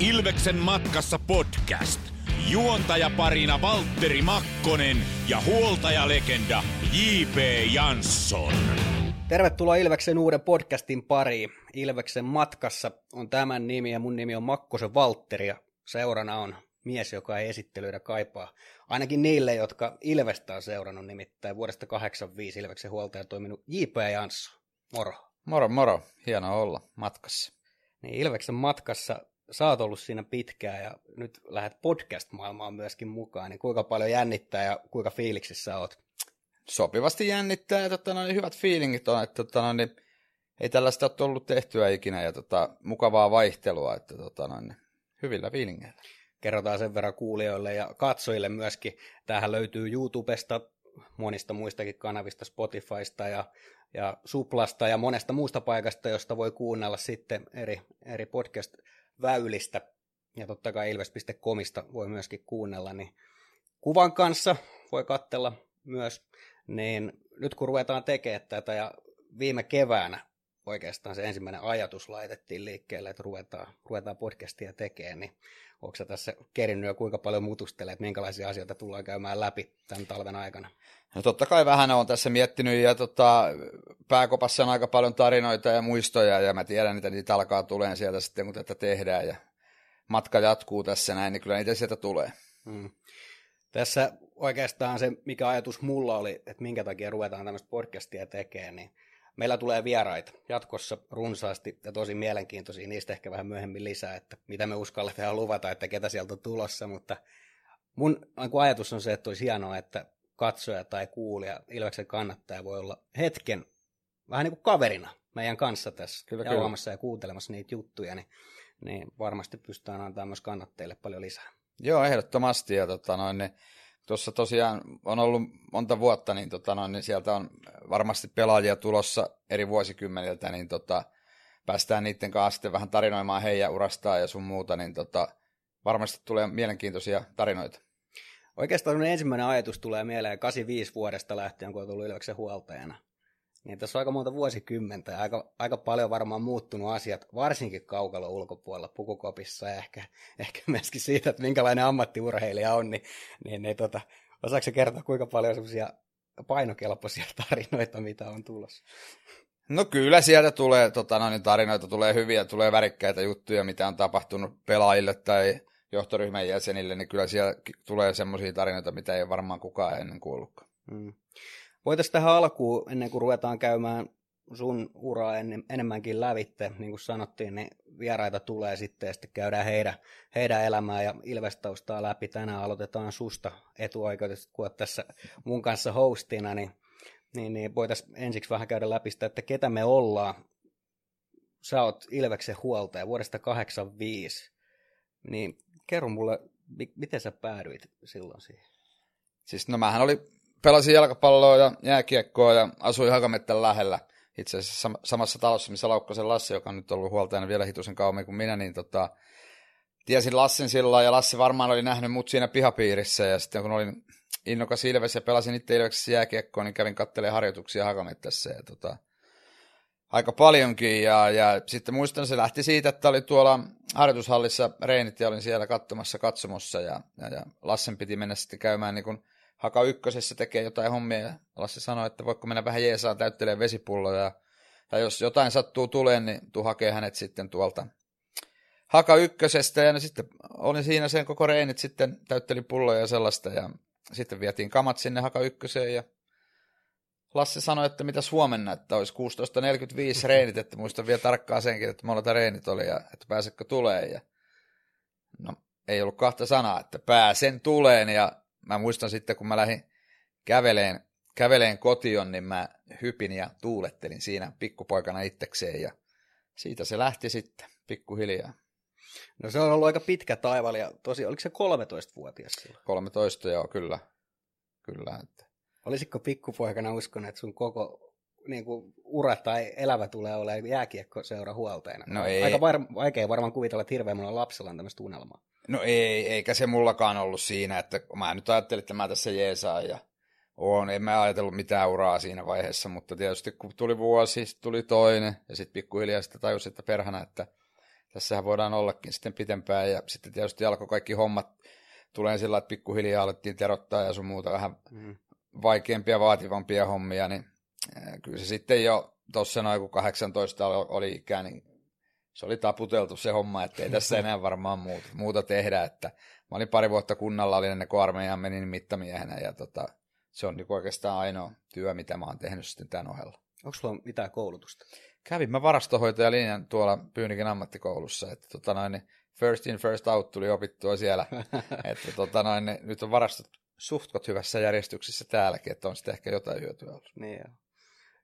Ilveksen matkassa podcast. Juontajaparina Valtteri Makkonen ja huoltajalegenda J.P. Jansson. Tervetuloa Ilveksen uuden podcastin pariin. Ilveksen matkassa on tämän nimi ja mun nimi on Makkosen Valtteri ja seurana on mies, joka ei esittelyitä kaipaa. Ainakin niille, jotka Ilvestä on seurannut nimittäin vuodesta 85 Ilveksen huoltaja toiminut J.P. Jansson. Moro. Moro moro, hienoa olla matkassa. Niin Ilveksen matkassa sä oot ollut siinä pitkään ja nyt lähdet podcast-maailmaan myöskin mukaan, niin kuinka paljon jännittää ja kuinka fiiliksissä sä oot? Sopivasti jännittää ja tota, no, niin hyvät fiilingit on, että tota, no, niin, ei tällaista ole tullut tehtyä ikinä ja tota, mukavaa vaihtelua, että tota, no, niin, hyvillä fiilingeillä. Kerrotaan sen verran kuulijoille ja katsojille myöskin. Tämähän löytyy YouTubesta, monista muistakin kanavista, Spotifysta ja, ja Suplasta ja monesta muusta paikasta, josta voi kuunnella sitten eri, eri podcast-väylistä. Ja totta kai ilves.comista voi myöskin kuunnella, niin kuvan kanssa voi katsella myös. Niin nyt kun ruvetaan tekemään tätä ja viime keväänä oikeastaan se ensimmäinen ajatus laitettiin liikkeelle, että ruvetaan, ruvetaan podcastia tekemään, niin onko sä tässä kerinnyt jo kuinka paljon mutustelee, että minkälaisia asioita tullaan käymään läpi tämän talven aikana? No totta kai vähän on tässä miettinyt ja tota, pääkopassa on aika paljon tarinoita ja muistoja ja mä tiedän, että niitä alkaa tulemaan sieltä sitten, kun tätä tehdään ja matka jatkuu tässä näin, niin kyllä niitä sieltä tulee. Hmm. Tässä oikeastaan se, mikä ajatus mulla oli, että minkä takia ruvetaan tämmöistä podcastia tekemään, niin meillä tulee vieraita jatkossa runsaasti ja tosi mielenkiintoisia, niistä ehkä vähän myöhemmin lisää, että mitä me uskalletaan luvata, että ketä sieltä on tulossa, mutta mun ajatus on se, että olisi hienoa, että katsoja tai kuulija, Ilveksen kannattaja voi olla hetken vähän niin kuin kaverina meidän kanssa tässä kyllä, jauhamassa ja kuuntelemassa niitä juttuja, niin, niin varmasti pystytään antamaan myös kannattajille paljon lisää. Joo, ehdottomasti. Ja tota noin, niin, tuossa tosiaan on ollut monta vuotta, niin, tota noin, niin sieltä on varmasti pelaajia tulossa eri vuosikymmeniltä, niin tota, päästään niiden kanssa sitten vähän tarinoimaan heidän urastaan ja sun muuta, niin tota, varmasti tulee mielenkiintoisia tarinoita. Oikeastaan ensimmäinen ajatus tulee mieleen 85 vuodesta lähtien, kun on tullut Ilveksen huoltajana. Niin tässä on aika monta vuosikymmentä ja aika, aika paljon varmaan muuttunut asiat, varsinkin kaukalla ulkopuolella, pukukopissa ja ehkä, ehkä myöskin siitä, että minkälainen ammattiurheilija on, niin, niin, niin tota, osaako kertoa kuinka paljon semmoisia painokelpoisia tarinoita, mitä on tulossa? No kyllä sieltä tulee tota, no, niin tarinoita, tulee hyviä, tulee värikkäitä juttuja, mitä on tapahtunut pelaajille tai johtoryhmän jäsenille, niin kyllä siellä tulee semmoisia tarinoita, mitä ei varmaan kukaan ennen kuullutkaan. Mm. Voitaisiin tähän alkuun, ennen kuin ruvetaan käymään sun uraa en, enemmänkin lävitte, niin kuin sanottiin, niin vieraita tulee sitten ja sitten käydään heidän, heidän elämää ja ilvestaustaa läpi. Tänään aloitetaan susta etuoikeutettu, kun olet tässä mun kanssa hostina, niin, niin, niin voitaisiin ensiksi vähän käydä läpi sitä, että ketä me ollaan. Sä oot Ilveksen huoltaja vuodesta 85, niin kerro mulle, miten sä päädyit silloin siihen? Siis no mähän oli, pelasin jalkapalloa ja jääkiekkoa ja asuin Hakamettän lähellä. Itse asiassa samassa talossa, missä Laukkasen Lassi, joka on nyt ollut huoltajana vielä hitusen kauemmin kuin minä, niin tota, tiesin Lassin silloin ja Lassi varmaan oli nähnyt mut siinä pihapiirissä ja sitten kun olin innokas Ilves ja pelasin itse Ilveksessä jääkiekkoa, niin kävin kattelemaan harjoituksia Hakamettässä ja tota, aika paljonkin ja, ja sitten muistan, se lähti siitä, että oli tuolla harjoitushallissa reenit ja olin siellä katsomassa katsomossa ja, ja, ja Lassen piti mennä sitten käymään niin kuin Haka ykkösessä tekee jotain hommia ja Lassi sanoi, että voiko mennä vähän jeesaa täyttelee vesipulloja. Ja, ja jos jotain sattuu tuleen, niin tuu hakee hänet sitten tuolta Haka ykkösestä. Ja no sitten olin siinä sen koko reenit sitten täyttelin pulloja ja sellaista. Ja sitten vietiin kamat sinne Haka ykköseen ja Lassi sanoi, että mitä huomenna, että olisi 16.45 reenit, että muistan vielä tarkkaan senkin, että monta reenit oli ja että pääsekö tulee. Ja no, ei ollut kahta sanaa, että pääsen tuleen. Ja mä muistan sitten, kun mä lähdin käveleen, käveleen kotiin, niin mä hypin ja tuulettelin siinä pikkupoikana itsekseen ja siitä se lähti sitten pikkuhiljaa. No se on ollut aika pitkä taival ja tosi, oliko se 13-vuotias silloin? 13 joo, kyllä. Kyllä, että Olisitko pikkupoikana uskonut, että sun koko niin kuin, ura tai elävä tulee olemaan jääkiekkoseura huoltajana? No ei. Aika var- vaikea varmaan kuvitella, että hirveän monella lapsella on tämmöistä unelmaa. No ei, eikä se mullakaan ollut siinä, että mä nyt ajattelin, että mä tässä jeesaan ja on, en mä ajatellut mitään uraa siinä vaiheessa, mutta tietysti kun tuli vuosi, tuli toinen ja sitten pikkuhiljaa sitten tajusin, että perhana, että tässähän voidaan ollakin sitten pitempään. Ja sitten tietysti alkoi kaikki hommat tulee sillä, että pikkuhiljaa alettiin terottaa ja sun muuta vähän mm. vaikeampia, vaativampia hommia, niin kyllä se sitten jo tuossa noin kun 18 oli ikää, niin se oli taputeltu se homma, että ei tässä enää varmaan muuta, muuta tehdä. Että mä olin pari vuotta kunnalla, olin ennen kuin armeijaan menin mittamiehenä ja tota, se on niin oikeastaan ainoa työ, mitä mä oon tehnyt sitten tämän ohella. Onko sulla mitään koulutusta? Kävin mä varastohoitajalinjan tuolla Pyynikin ammattikoulussa, että tota noin, niin first in, first out tuli opittua siellä. että tota noin, niin nyt on varastot suhtkot hyvässä järjestyksessä täälläkin, että on sitten ehkä jotain hyötyä ollut. Niin joo.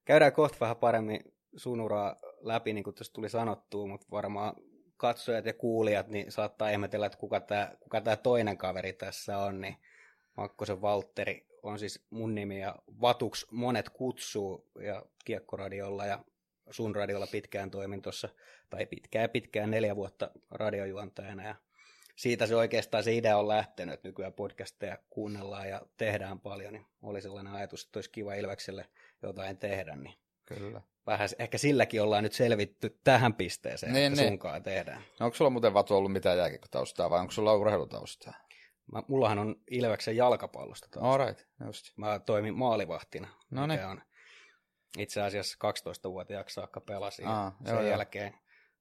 Käydään kohta vähän paremmin sun uraa läpi, niin kuin tuossa tuli sanottua, mutta varmaan katsojat ja kuulijat niin saattaa ihmetellä, että kuka tämä kuka tää toinen kaveri tässä on, niin Makkosen Valtteri on siis mun nimi ja Vatuks monet kutsuu ja Kiekkoradiolla ja sun radiolla pitkään toimin tuossa, tai pitkään pitkään neljä vuotta radiojuontajana ja siitä se oikeastaan se idea on lähtenyt, että nykyään podcasteja kuunnellaan ja tehdään paljon, niin oli sellainen ajatus, että olisi kiva Ilvekselle jotain tehdä, niin Kyllä. vähän ehkä silläkin ollaan nyt selvitty tähän pisteeseen, niin, että niin. sunkaan tehdään. No, onko sulla muuten Vatu ollut mitään jääkiekkotaustaa vai onko sulla urheilutaustaa? Mä, mullahan on Ilveksen jalkapallosta taustaa. All right, just. Mä toimin maalivahtina, no niin. on itse asiassa 12-vuotiaaksi saakka pelasin. Aa, sen joo, jälkeen joo.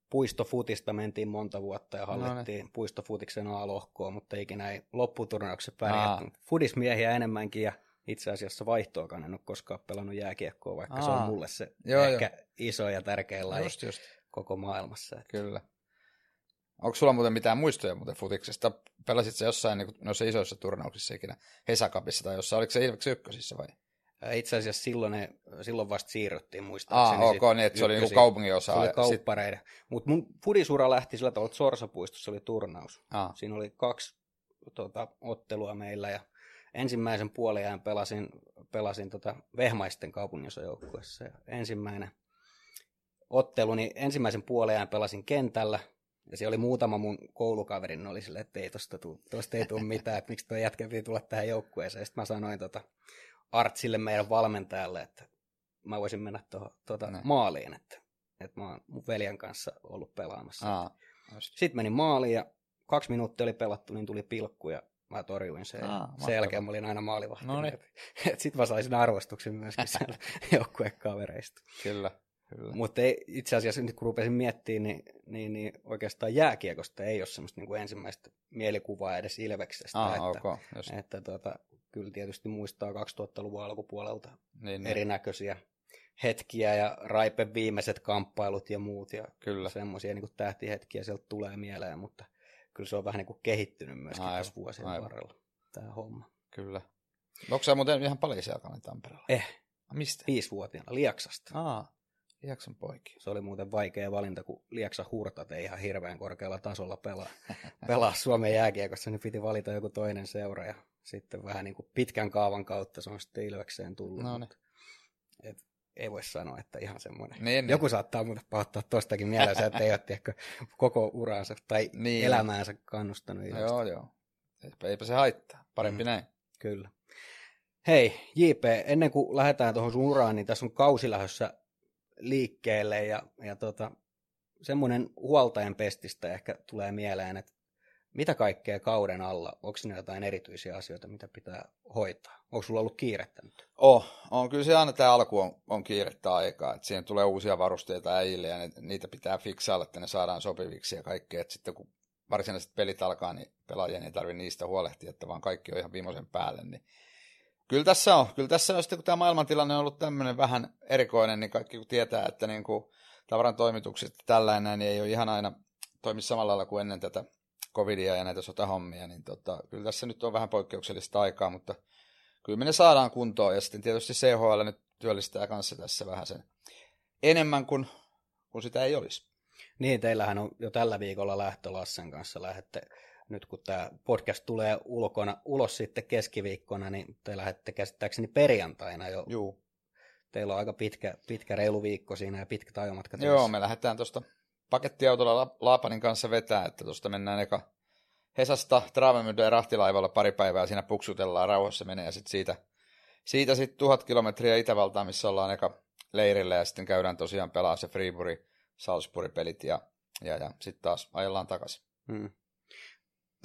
puistofutista mentiin monta vuotta ja hallettiin no niin. puistofutiksen A-lohkoa, mutta ikinä ei lopputurnauksessa pärjätty. Fudismiehiä enemmänkin ja itse asiassa vaihtoakaan en ole koskaan pelannut jääkiekkoa, vaikka Aa, se on mulle se joo, ehkä jo. iso ja tärkein laji just, just. koko maailmassa. Että. Kyllä. Onko sulla muuten mitään muistoja muuten futiksesta? Pelasit se jossain niin noissa isoissa turnauksissa ikinä, Hesakapissa tai jossain, oliko se Ilveksen ykkösissä vai? Itse asiassa silloin, ne, silloin vasta siirryttiin muistaakseni. Ah, ok, niin, että se oli niinku kaupungin osa. Se oli kauppareiden. Sit... Mutta mun fudisura lähti sillä tavalla, että Sorsapuistossa oli turnaus. Ah. Siinä oli kaksi tota, ottelua meillä ja ensimmäisen puolen pelasin, pelasin tota Vehmaisten kaupungisojoukkuessa. Ensimmäinen ottelu, niin ensimmäisen puolen pelasin kentällä, ja se oli muutama mun koulukaverin, oli silleen, että ei tosta, tuu, tosta ei tule mitään, että miksi tuo jätkä piti tulla tähän joukkueeseen. Sitten mä sanoin tota, Artsille meidän valmentajalle, että mä voisin mennä tuohon tuota, maaliin, että, että mä oon mun veljen kanssa ollut pelaamassa. Aa, Sitten menin maaliin ja kaksi minuuttia oli pelattu, niin tuli pilkku ja mä torjuin sen. Aa, sen jälkeen mä olin aina maalivahti. No niin. Sitten mä saisin arvostuksen myöskin siellä joukkuekavereista. Kyllä. Kyllä. Mutta itse asiassa nyt kun rupesin miettimään, niin, niin, niin oikeastaan jääkiekosta ei ole semmoista niin kuin ensimmäistä mielikuvaa edes Ilveksestä. Ah, että, okay, että tuota, kyllä tietysti muistaa 2000-luvun alkupuolelta niin, niin, erinäköisiä hetkiä ja Raipen viimeiset kamppailut ja muut ja kyllä. semmoisia niin tähtihetkiä sieltä tulee mieleen, mutta kyllä se on vähän niin kuin kehittynyt myöskin aivan, tässä vuosien aivan. varrella tämä homma. Kyllä. Onko se muuten ihan paljon siellä Tampereella? Eh. Mistä? Viisivuotiaana, Liaksasta. Aa, Liaksan poikia. Se oli muuten vaikea valinta, kun Liaksa hurtat ei ihan hirveän korkealla tasolla pelaa, pelaa Suomen jääkiekossa, niin piti valita joku toinen seura ja sitten vähän niin kuin pitkän kaavan kautta se on sitten Ilvekseen tullut. No niin. Et ei voi sanoa, että ihan semmoinen. Niin, niin. Joku niin. saattaa muuten pahoittaa tostakin mielessä, että ei ole koko uraansa tai niin. elämäänsä kannustanut Ilvestä. Joo, joo. Eipä, eipä se haittaa. Parempi mm. näin. Kyllä. Hei, JP, ennen kuin lähdetään tuohon sun uraan, niin tässä on kausi lähdössä liikkeelle ja, ja tota, semmoinen huoltajan pestistä ehkä tulee mieleen, että mitä kaikkea kauden alla, onko siinä jotain erityisiä asioita, mitä pitää hoitaa? Onko sulla ollut kiirettä nyt? Oh, on. Kyllä se aina tämä alku on, on kiirettä aikaa, että siihen tulee uusia varusteita äijille ja niitä pitää fiksailla, että ne saadaan sopiviksi ja kaikkea. Että sitten kun varsinaiset pelit alkaa, niin pelaajien ei tarvitse niistä huolehtia, että vaan kaikki on ihan viimeisen päälle, niin Kyllä tässä on. Kyllä tässä on sitten, kun tämä maailmantilanne on ollut tämmöinen vähän erikoinen, niin kaikki kun tietää, että niin kuin tavaran toimitukset tällainen niin ei ole ihan aina toimi samalla lailla kuin ennen tätä covidia ja näitä sotahommia, niin tota, kyllä tässä nyt on vähän poikkeuksellista aikaa, mutta kyllä me ne saadaan kuntoon ja sitten tietysti CHL nyt työllistää kanssa tässä vähän sen enemmän kuin, kuin sitä ei olisi. Niin, teillähän on jo tällä viikolla lähtö Lassen kanssa lähette nyt kun tämä podcast tulee ulkona, ulos sitten keskiviikkona, niin te lähdette käsittääkseni perjantaina jo. Joo. Teillä on aika pitkä, pitkä reilu viikko siinä ja pitkä ajomatka. Joo, me lähdetään tuosta pakettiautolla Laapanin kanssa vetää, että tuosta mennään eka Hesasta Travemyden ja rahtilaivalla pari päivää siinä puksutellaan, rauhassa menee ja sitten siitä, siitä sitten tuhat kilometriä Itävaltaan, missä ollaan eka leirillä ja sitten käydään tosiaan pelaa se Freebury, Salzburg-pelit ja ja, ja sitten taas ajellaan takaisin. Hmm.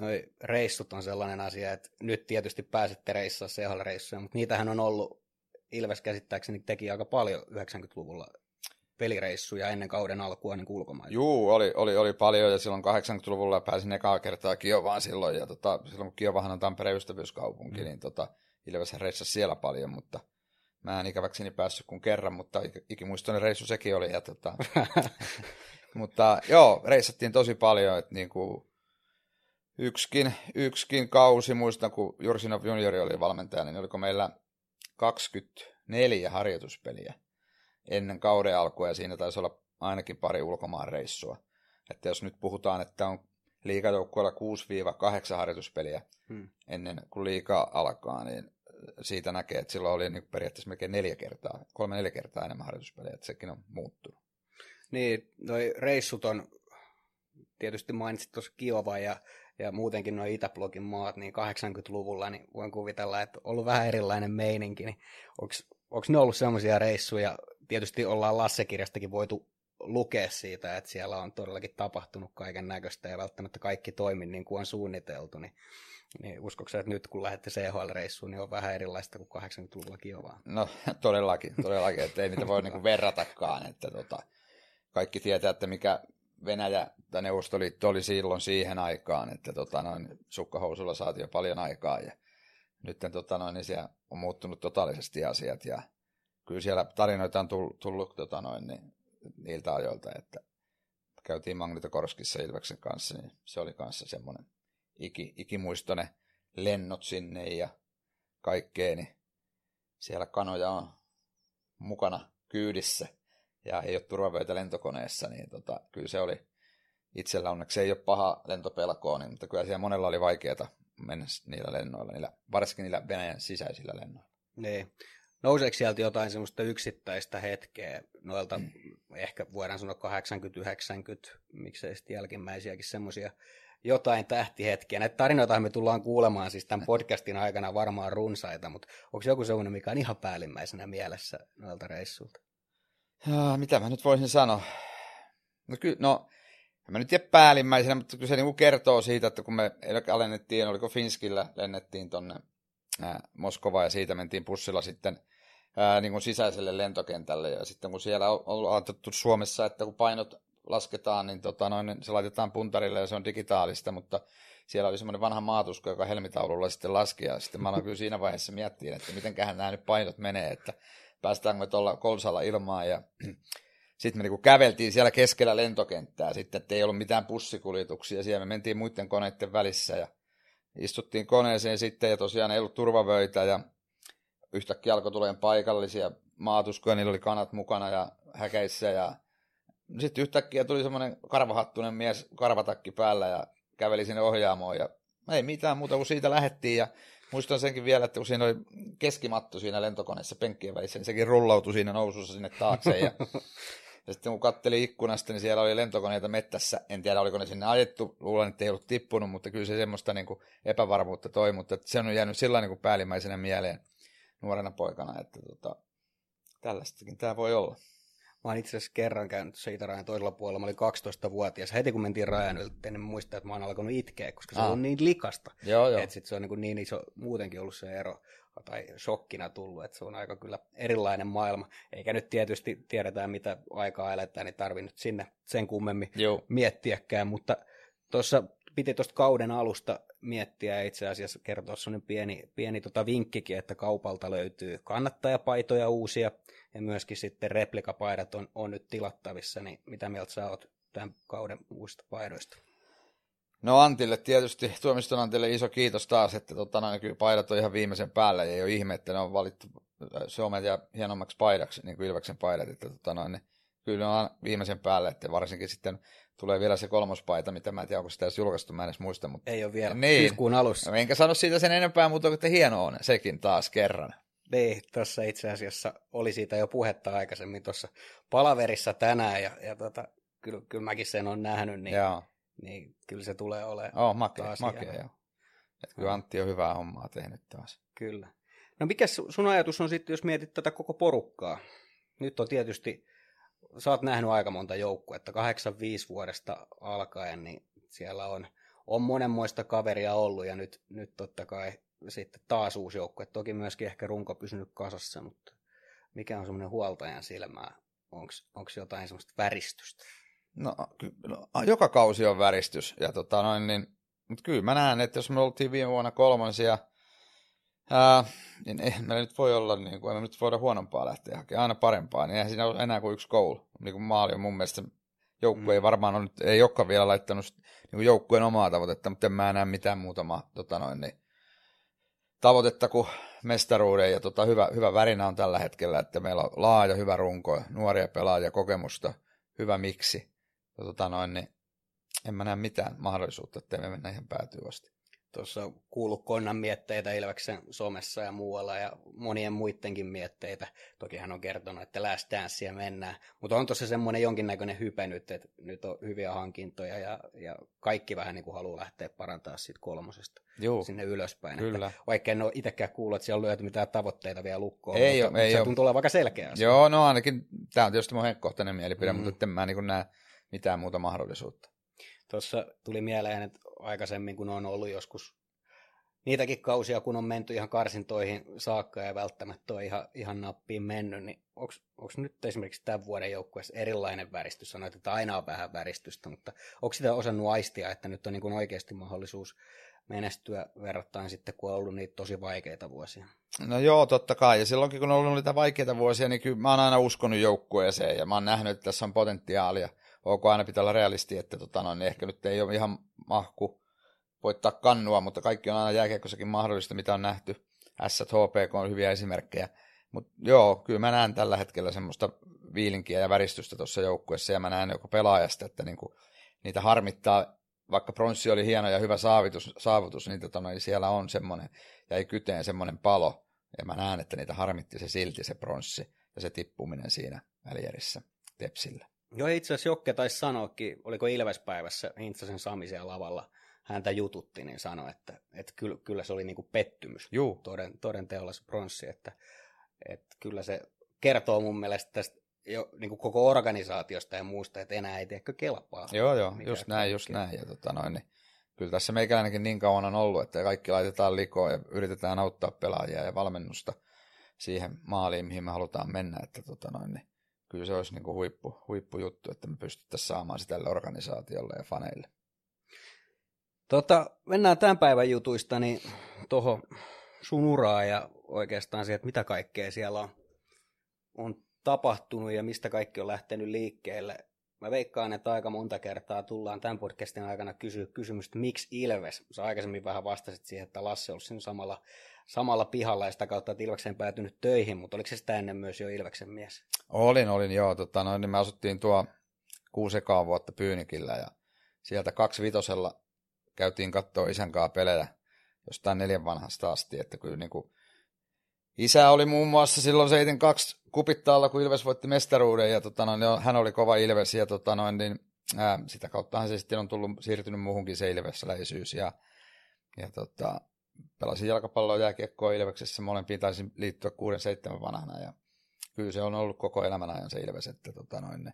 Noi reissut on sellainen asia, että nyt tietysti pääsette reissaa CHL-reissuja, mutta niitähän on ollut, Ilves käsittääkseni teki aika paljon 90-luvulla pelireissuja ennen kauden alkua niin ulkomaille. Juu, oli, oli, oli paljon ja silloin 80-luvulla pääsin ekaa kertaa Kiovaan silloin ja tota, silloin kun Kiovahan on Tampereen ystävyyskaupunki, mm. niin tota, Ilves reissasi siellä paljon, mutta mä en ikäväkseni päässyt kuin kerran, mutta ikimuistoinen reissu sekin oli. Ja tota, mutta joo, reissattiin tosi paljon, että niinku, yksikin, yksikin kausi, muistan kun Jursinov juniori oli valmentaja, niin oliko meillä 24 harjoituspeliä ennen kauden alkua ja siinä taisi olla ainakin pari ulkomaan reissua. Että jos nyt puhutaan, että on liikajoukkueella 6-8 harjoituspeliä hmm. ennen kuin liika alkaa, niin siitä näkee, että silloin oli niin periaatteessa melkein neljä kertaa, kolme neljä kertaa enemmän harjoituspelejä, että sekin on muuttunut. Niin, noi reissut on, tietysti mainitsit tuossa Kiova ja, ja muutenkin noin Itäblogin maat, niin 80-luvulla, niin voin kuvitella, että on ollut vähän erilainen meininki, niin onko ne ollut semmoisia reissuja, tietysti ollaan Lassekirjastakin voitu lukea siitä, että siellä on todellakin tapahtunut kaiken näköistä ja välttämättä kaikki toimi niin kuin on suunniteltu, niin, niin uskoksi että nyt kun lähdette CHL-reissuun, niin on vähän erilaista kuin 80-luvulla Kiovaa? No todellakin, todellakin, että ei niitä voi niin kuin verratakaan, että tota, kaikki tietää, että mikä Venäjä tai Neuvostoliitto oli silloin siihen aikaan, että tota, noin, sukkahousulla saatiin jo paljon aikaa ja nyt tota, noin, niin siellä on muuttunut totaalisesti asiat ja kyllä siellä tarinoita on tullut, tullut tota, noin, niin, niiltä ajoilta, että käytiin Magnitokorskissa Ilveksen kanssa, niin se oli kanssa semmoinen iki, ikimuistoinen lennot sinne ja kaikkea, niin siellä kanoja on mukana kyydissä ja ei ole turvavöitä lentokoneessa, niin tota, kyllä se oli itsellä onneksi ei ole paha lentopelkoa, niin, mutta kyllä siellä monella oli vaikeaa mennä niillä lennoilla, niillä, varsinkin niillä Venäjän sisäisillä lennoilla. Niin. Nouseeko sieltä jotain semmoista yksittäistä hetkeä noilta, mm. ehkä voidaan sanoa 80-90, miksei sitten jälkimmäisiäkin semmoisia jotain tähtihetkiä. Näitä tarinoita me tullaan kuulemaan siis tämän podcastin aikana varmaan runsaita, mutta onko joku semmoinen, mikä on ihan päällimmäisenä mielessä noilta reissulta? Ja, mitä mä nyt voisin sanoa? No kyllä, no, en mä nyt tiedä päällimmäisenä, mutta kyllä se niinku kertoo siitä, että kun me alennettiin, oliko Finskillä, lennettiin tonne Moskovaan ja siitä mentiin bussilla sitten ää, niin kuin sisäiselle lentokentälle. Ja sitten kun siellä on, on Suomessa, että kun painot lasketaan, niin tota noin, se laitetaan puntarille ja se on digitaalista, mutta siellä oli semmoinen vanha maatusko, joka helmitaululla sitten laski, ja sitten mä aloin kyllä siinä vaiheessa miettiä, että mitenköhän nämä nyt painot menee, että päästäänkö me tuolla kolsalla ilmaan, ja sitten me niinku käveltiin siellä keskellä lentokenttää sitten, että ei ollut mitään bussikuljetuksia, siellä me mentiin muiden koneiden välissä, ja istuttiin koneeseen sitten, ja tosiaan ei ollut turvavöitä, ja yhtäkkiä alkoi tulemaan paikallisia maatuskoja, niillä oli kanat mukana ja häkeissä ja sitten yhtäkkiä tuli semmoinen karvahattunen mies karvatakki päällä ja käveli sinne ohjaamoon ja ei mitään muuta kuin siitä lähettiin ja muistan senkin vielä, että kun siinä oli keskimatto siinä lentokoneessa penkkien välissä, niin sekin rullautui siinä nousussa sinne taakse ja, ja sitten kun katteli ikkunasta, niin siellä oli lentokoneita mettässä. En tiedä, oliko ne sinne ajettu, luulen, että ei ollut tippunut, mutta kyllä se semmoista niin kuin epävarmuutta toi, mutta se on jäänyt sillä niin kuin päällimmäisenä mieleen nuorena poikana, että tota, tällaistakin tämä voi olla. Mä oon itse asiassa kerran käynyt siitä rajan toisella puolella, mä olin 12-vuotias. Heti kun mentiin rajan yli, en muista, että mä oon alkanut itkeä, koska se Aa. on niin likasta. Joo, joo. Että sit se on niin, niin iso muutenkin ollut se ero tai shokkina tullut, että se on aika kyllä erilainen maailma. Eikä nyt tietysti tiedetä, mitä aikaa eletään, niin tarvii nyt sinne sen kummemmin Joo. miettiäkään, mutta tuossa piti tuosta kauden alusta miettiä itse asiassa kertoa sellainen pieni, pieni tota vinkkikin, että kaupalta löytyy kannattajapaitoja uusia ja myöskin sitten replikapaidat on, on nyt tilattavissa, niin mitä mieltä sä oot tämän kauden uusista paidoista? No Antille tietysti, tuomiston Antille iso kiitos taas, että tota, noin, kyllä paidat on ihan viimeisen päällä ja ei ole ihme, että ne on valittu Suomen ja hienommaksi paidaksi, niin kuin Ilveksen paidat, että tota, noin, kyllä ne on viimeisen päälle, että varsinkin sitten tulee vielä se kolmospaita, mitä mä en tiedä, onko sitä edes julkaistu, mä en edes muista. Mutta... Ei ole vielä, niin. syyskuun alussa. No, enkä sano siitä sen enempää, mutta että hieno on sekin taas kerran. Niin, tuossa itse asiassa oli siitä jo puhetta aikaisemmin tuossa palaverissa tänään, ja, ja tota, kyllä, kyllä mäkin sen on nähnyt, niin, joo. niin kyllä se tulee olemaan oh, makea, taas makea, joo. Että kyllä Antti on hyvää hommaa tehnyt taas. Kyllä. No mikä sun ajatus on sitten, jos mietit tätä koko porukkaa? Nyt on tietysti sä oot nähnyt aika monta joukkuetta, 85 vuodesta alkaen, niin siellä on, on monenmoista kaveria ollut ja nyt, nyt totta kai sitten taas uusi joukkue. Toki myöskin ehkä runko pysynyt kasassa, mutta mikä on semmoinen huoltajan silmää? Onko jotain semmoista väristystä? No, no, joka kausi on väristys. Ja tota noin, niin, mutta kyllä mä näen, että jos me oltiin viime vuonna kolmansia, ää, niin ei meillä nyt voi olla, niin kuin, me nyt voida huonompaa lähteä hakemaan, aina parempaa, niin eihän siinä ole enää kuin yksi goal. Niin kuin maali on mun mielestä, joukkue mm. ei varmaan ole, ei olekaan vielä laittanut niin kuin joukkueen omaa tavoitetta, mutta en mä näe mitään muutama tota noin, niin, tavoitetta kuin mestaruuden ja tota, hyvä, hyvä värinä on tällä hetkellä, että meillä on laaja, hyvä runko, nuoria pelaajia, kokemusta, hyvä miksi. Ja, tota noin, niin en mä näe mitään mahdollisuutta, että me mennä ihan päätyy asti. Tuossa on kuullut Konnan mietteitä Ilveksen somessa ja muualla ja monien muidenkin mietteitä. Toki hän on kertonut, että last dancea mennään. Mutta on tuossa semmoinen jonkinnäköinen hype nyt, että nyt on hyviä hankintoja ja, ja kaikki vähän niin kuin haluaa lähteä parantaa siitä kolmosesta Juu, sinne ylöspäin. Kyllä. Että vaikka en ole itsekään kuullut, että siellä on mitään tavoitteita vielä lukkoon, ei mutta, ole, ei se ole. tuntuu olevan aika selkeä asia. Joo, no ainakin, tämä on tietysti mun henkkohtainen mielipide, mm. mutta en mä niin näe mitään muuta mahdollisuutta. Tuossa tuli mieleen, että aikaisemmin kun on ollut joskus niitäkin kausia, kun on menty ihan karsintoihin saakka ja välttämättä on ihan, ihan nappiin mennyt, niin onko nyt esimerkiksi tämän vuoden joukkueessa erilainen väristys? Sanoit, että aina on vähän väristystä, mutta onko sitä osannut aistia, että nyt on niin kuin oikeasti mahdollisuus menestyä verrattain sitten, kun on ollut niitä tosi vaikeita vuosia? No joo, totta kai. Ja silloinkin, kun on ollut niitä vaikeita vuosia, niin kyllä mä oon aina uskonut joukkueeseen ja mä oon nähnyt, että tässä on potentiaalia. OK, aina pitää olla realisti, että tota, no, niin ehkä nyt ei ole ihan mahku voittaa kannua, mutta kaikki on aina jääkiekossakin mahdollista, mitä on nähty. S, HPK on hyviä esimerkkejä. Mutta joo, kyllä mä näen tällä hetkellä semmoista viilinkiä ja väristystä tuossa joukkueessa, ja mä näen joko pelaajasta, että niinku, niitä harmittaa, vaikka pronssi oli hieno ja hyvä saavutus, saavutus niin tota, no, siellä on semmoinen, ja ei kyteen semmoinen palo, ja mä näen, että niitä harmitti se silti se pronssi ja se tippuminen siinä välierissä Tepsillä. Joo, itse asiassa Jokke taisi sanoakin, oliko Ilvespäivässä Hintsasen Sami siellä lavalla, häntä jututti, niin sanoi, että, että kyllä, kyllä se oli niin kuin pettymys. Juu. Toden, toden teolla se pronssi, että, että kyllä se kertoo mun mielestä tästä jo niin kuin koko organisaatiosta ja muusta, että enää ei tiedäkö kelpaa. Joo, joo, just näin, just näin. Ja tota noin, niin kyllä tässä meikäläinenkin niin kauan on ollut, että kaikki laitetaan likoon ja yritetään auttaa pelaajia ja valmennusta siihen maaliin, mihin me halutaan mennä, että tota noin, niin kyllä se olisi niin kuin huippu, huippujuttu, että me pystyttäisiin saamaan sitä tälle organisaatiolle ja faneille. Tota, mennään tämän päivän jutuista niin tuohon sun uraa ja oikeastaan siihen, että mitä kaikkea siellä on, on tapahtunut ja mistä kaikki on lähtenyt liikkeelle. Mä veikkaan, että aika monta kertaa tullaan tämän podcastin aikana kysyä kysymystä, miksi Ilves? Sä aikaisemmin vähän vastasit siihen, että Lasse on siinä samalla, samalla pihalla ja sitä kautta, että Ilveksen päätynyt töihin, mutta oliko se sitä ennen myös jo Ilveksen mies? Olin, olin joo. Tota, no, niin me asuttiin tuo kuusi vuotta Pyynikillä ja sieltä kaksi vitosella käytiin katsoa isän kanssa pelejä jostain neljän vanhasta asti, että kyllä niin kuin Isä oli muun muassa silloin 72 kupittaalla, kun Ilves voitti mestaruuden, ja tota, noin, hän oli kova Ilves, ja tota, noin, niin, ää, sitä kauttahan se sitten on tullut, siirtynyt muuhunkin se Ilvesläisyys, ja, ja tota, pelasin jalkapalloa jääkiekkoa Ilveksessä, molempiin taisin liittyä 6-7 vanhana, ja kyllä se on ollut koko elämän ajan se Ilves, että tota, noin,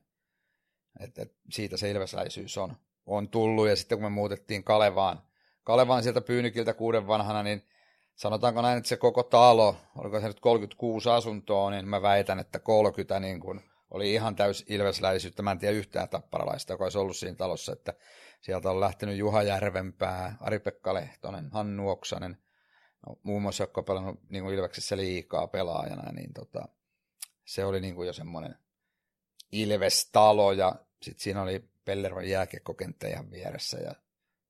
että, siitä se Ilvesläisyys on on tullut, ja sitten kun me muutettiin Kalevaan, Kalevaan sieltä Pyynikiltä kuuden vanhana, niin sanotaanko näin, että se koko talo, oliko se nyt 36 asuntoa, niin mä väitän, että 30 niin kun oli ihan täys ilvesläisyyttä. Mä en tiedä yhtään tapparalaista, joka olisi ollut siinä talossa, että sieltä on lähtenyt Juha Järvenpää, Ari-Pekka Lehtonen, Hannu Oksanen, muun muassa, jotka on pelannut niin kuin Ilveksessä liikaa pelaajana, niin tota, se oli niin kuin jo semmoinen Ilves-talo, ja sitten siinä oli Pellervon jääkiekkokenttä ihan vieressä ja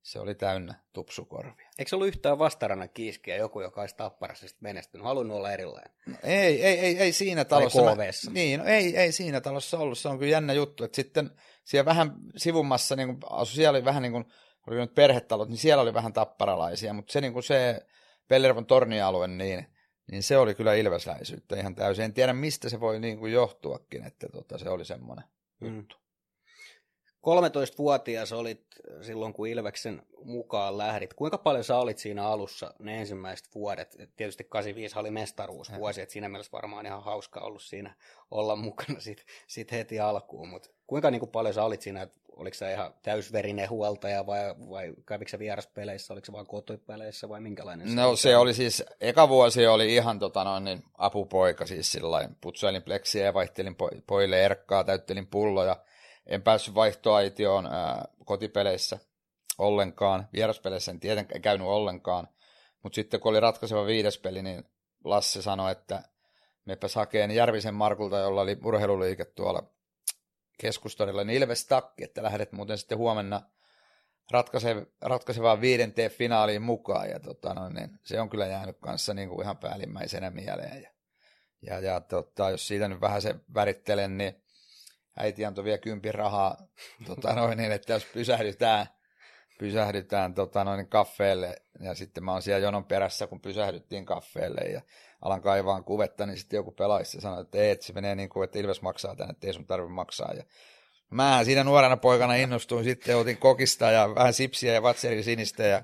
se oli täynnä tupsukorvia. Eikö se ollut yhtään vastarannan kiiskiä joku, joka olisi tapparassa menestynyt, halunnut olla erilainen? No, ei, ei, ei, ei siinä talossa. Mä, niin, no, ei, ei siinä talossa ollut. Se on kyllä jännä juttu, että sitten siellä vähän sivummassa, niin asu, siellä oli vähän niin kuin, oli nyt perhetalot, niin siellä oli vähän tapparalaisia, mutta se niin kuin se Pellervon tornialue, niin, niin se oli kyllä ilvesläisyyttä ihan täysin. En tiedä, mistä se voi niin kuin johtuakin, että tota, se oli semmoinen mm. juttu 13-vuotias olit silloin, kun Ilveksen mukaan lähdit. Kuinka paljon sä olit siinä alussa ne ensimmäiset vuodet? Tietysti 85 oli mestaruusvuosi, että siinä mielessä varmaan ihan hauska ollut siinä olla mukana sit, sit heti alkuun. Mutta kuinka niin kuin paljon sä olit siinä, että oliko se ihan täysverinen huoltaja vai, vai kävikö se vieraspeleissä, oliko se vaan kotipeleissä vai minkälainen se No se oli siis, eka vuosi oli ihan tota noin, niin apupoika siis sillä putsailin pleksiä ja vaihtelin po- poille erkkaa, täyttelin pulloja en päässyt vaihtoaitioon ää, kotipeleissä ollenkaan. Vieraspeleissä en tietenkään käynyt ollenkaan. Mutta sitten kun oli ratkaiseva viides peli, niin Lasse sanoi, että mepäs hakeen Järvisen Markulta, jolla oli urheiluliike tuolla keskustorilla, niin Ilves takki, että lähdet muuten sitten huomenna ratkaise, ratkaisevaan viidenteen finaaliin mukaan. Ja tota, no, niin se on kyllä jäänyt kanssa niin kuin ihan päällimmäisenä mieleen. Ja, ja, ja tota, jos siitä nyt vähän se värittelen, niin äiti antoi vielä kympin rahaa, tota noin, niin, että jos pysähdytään, pysähdytään tota noin, kaffeelle, ja sitten mä oon siellä jonon perässä, kun pysähdyttiin kaffeelle, ja alan kaivaan kuvetta, niin sitten joku pelaisi sanoi, että ei, että se menee niin kuin, että Ilves maksaa tänne, että ei sun tarvitse maksaa. Ja Mä siinä nuorena poikana innostuin sitten, otin kokista ja vähän sipsiä ja vatserin sinistä ja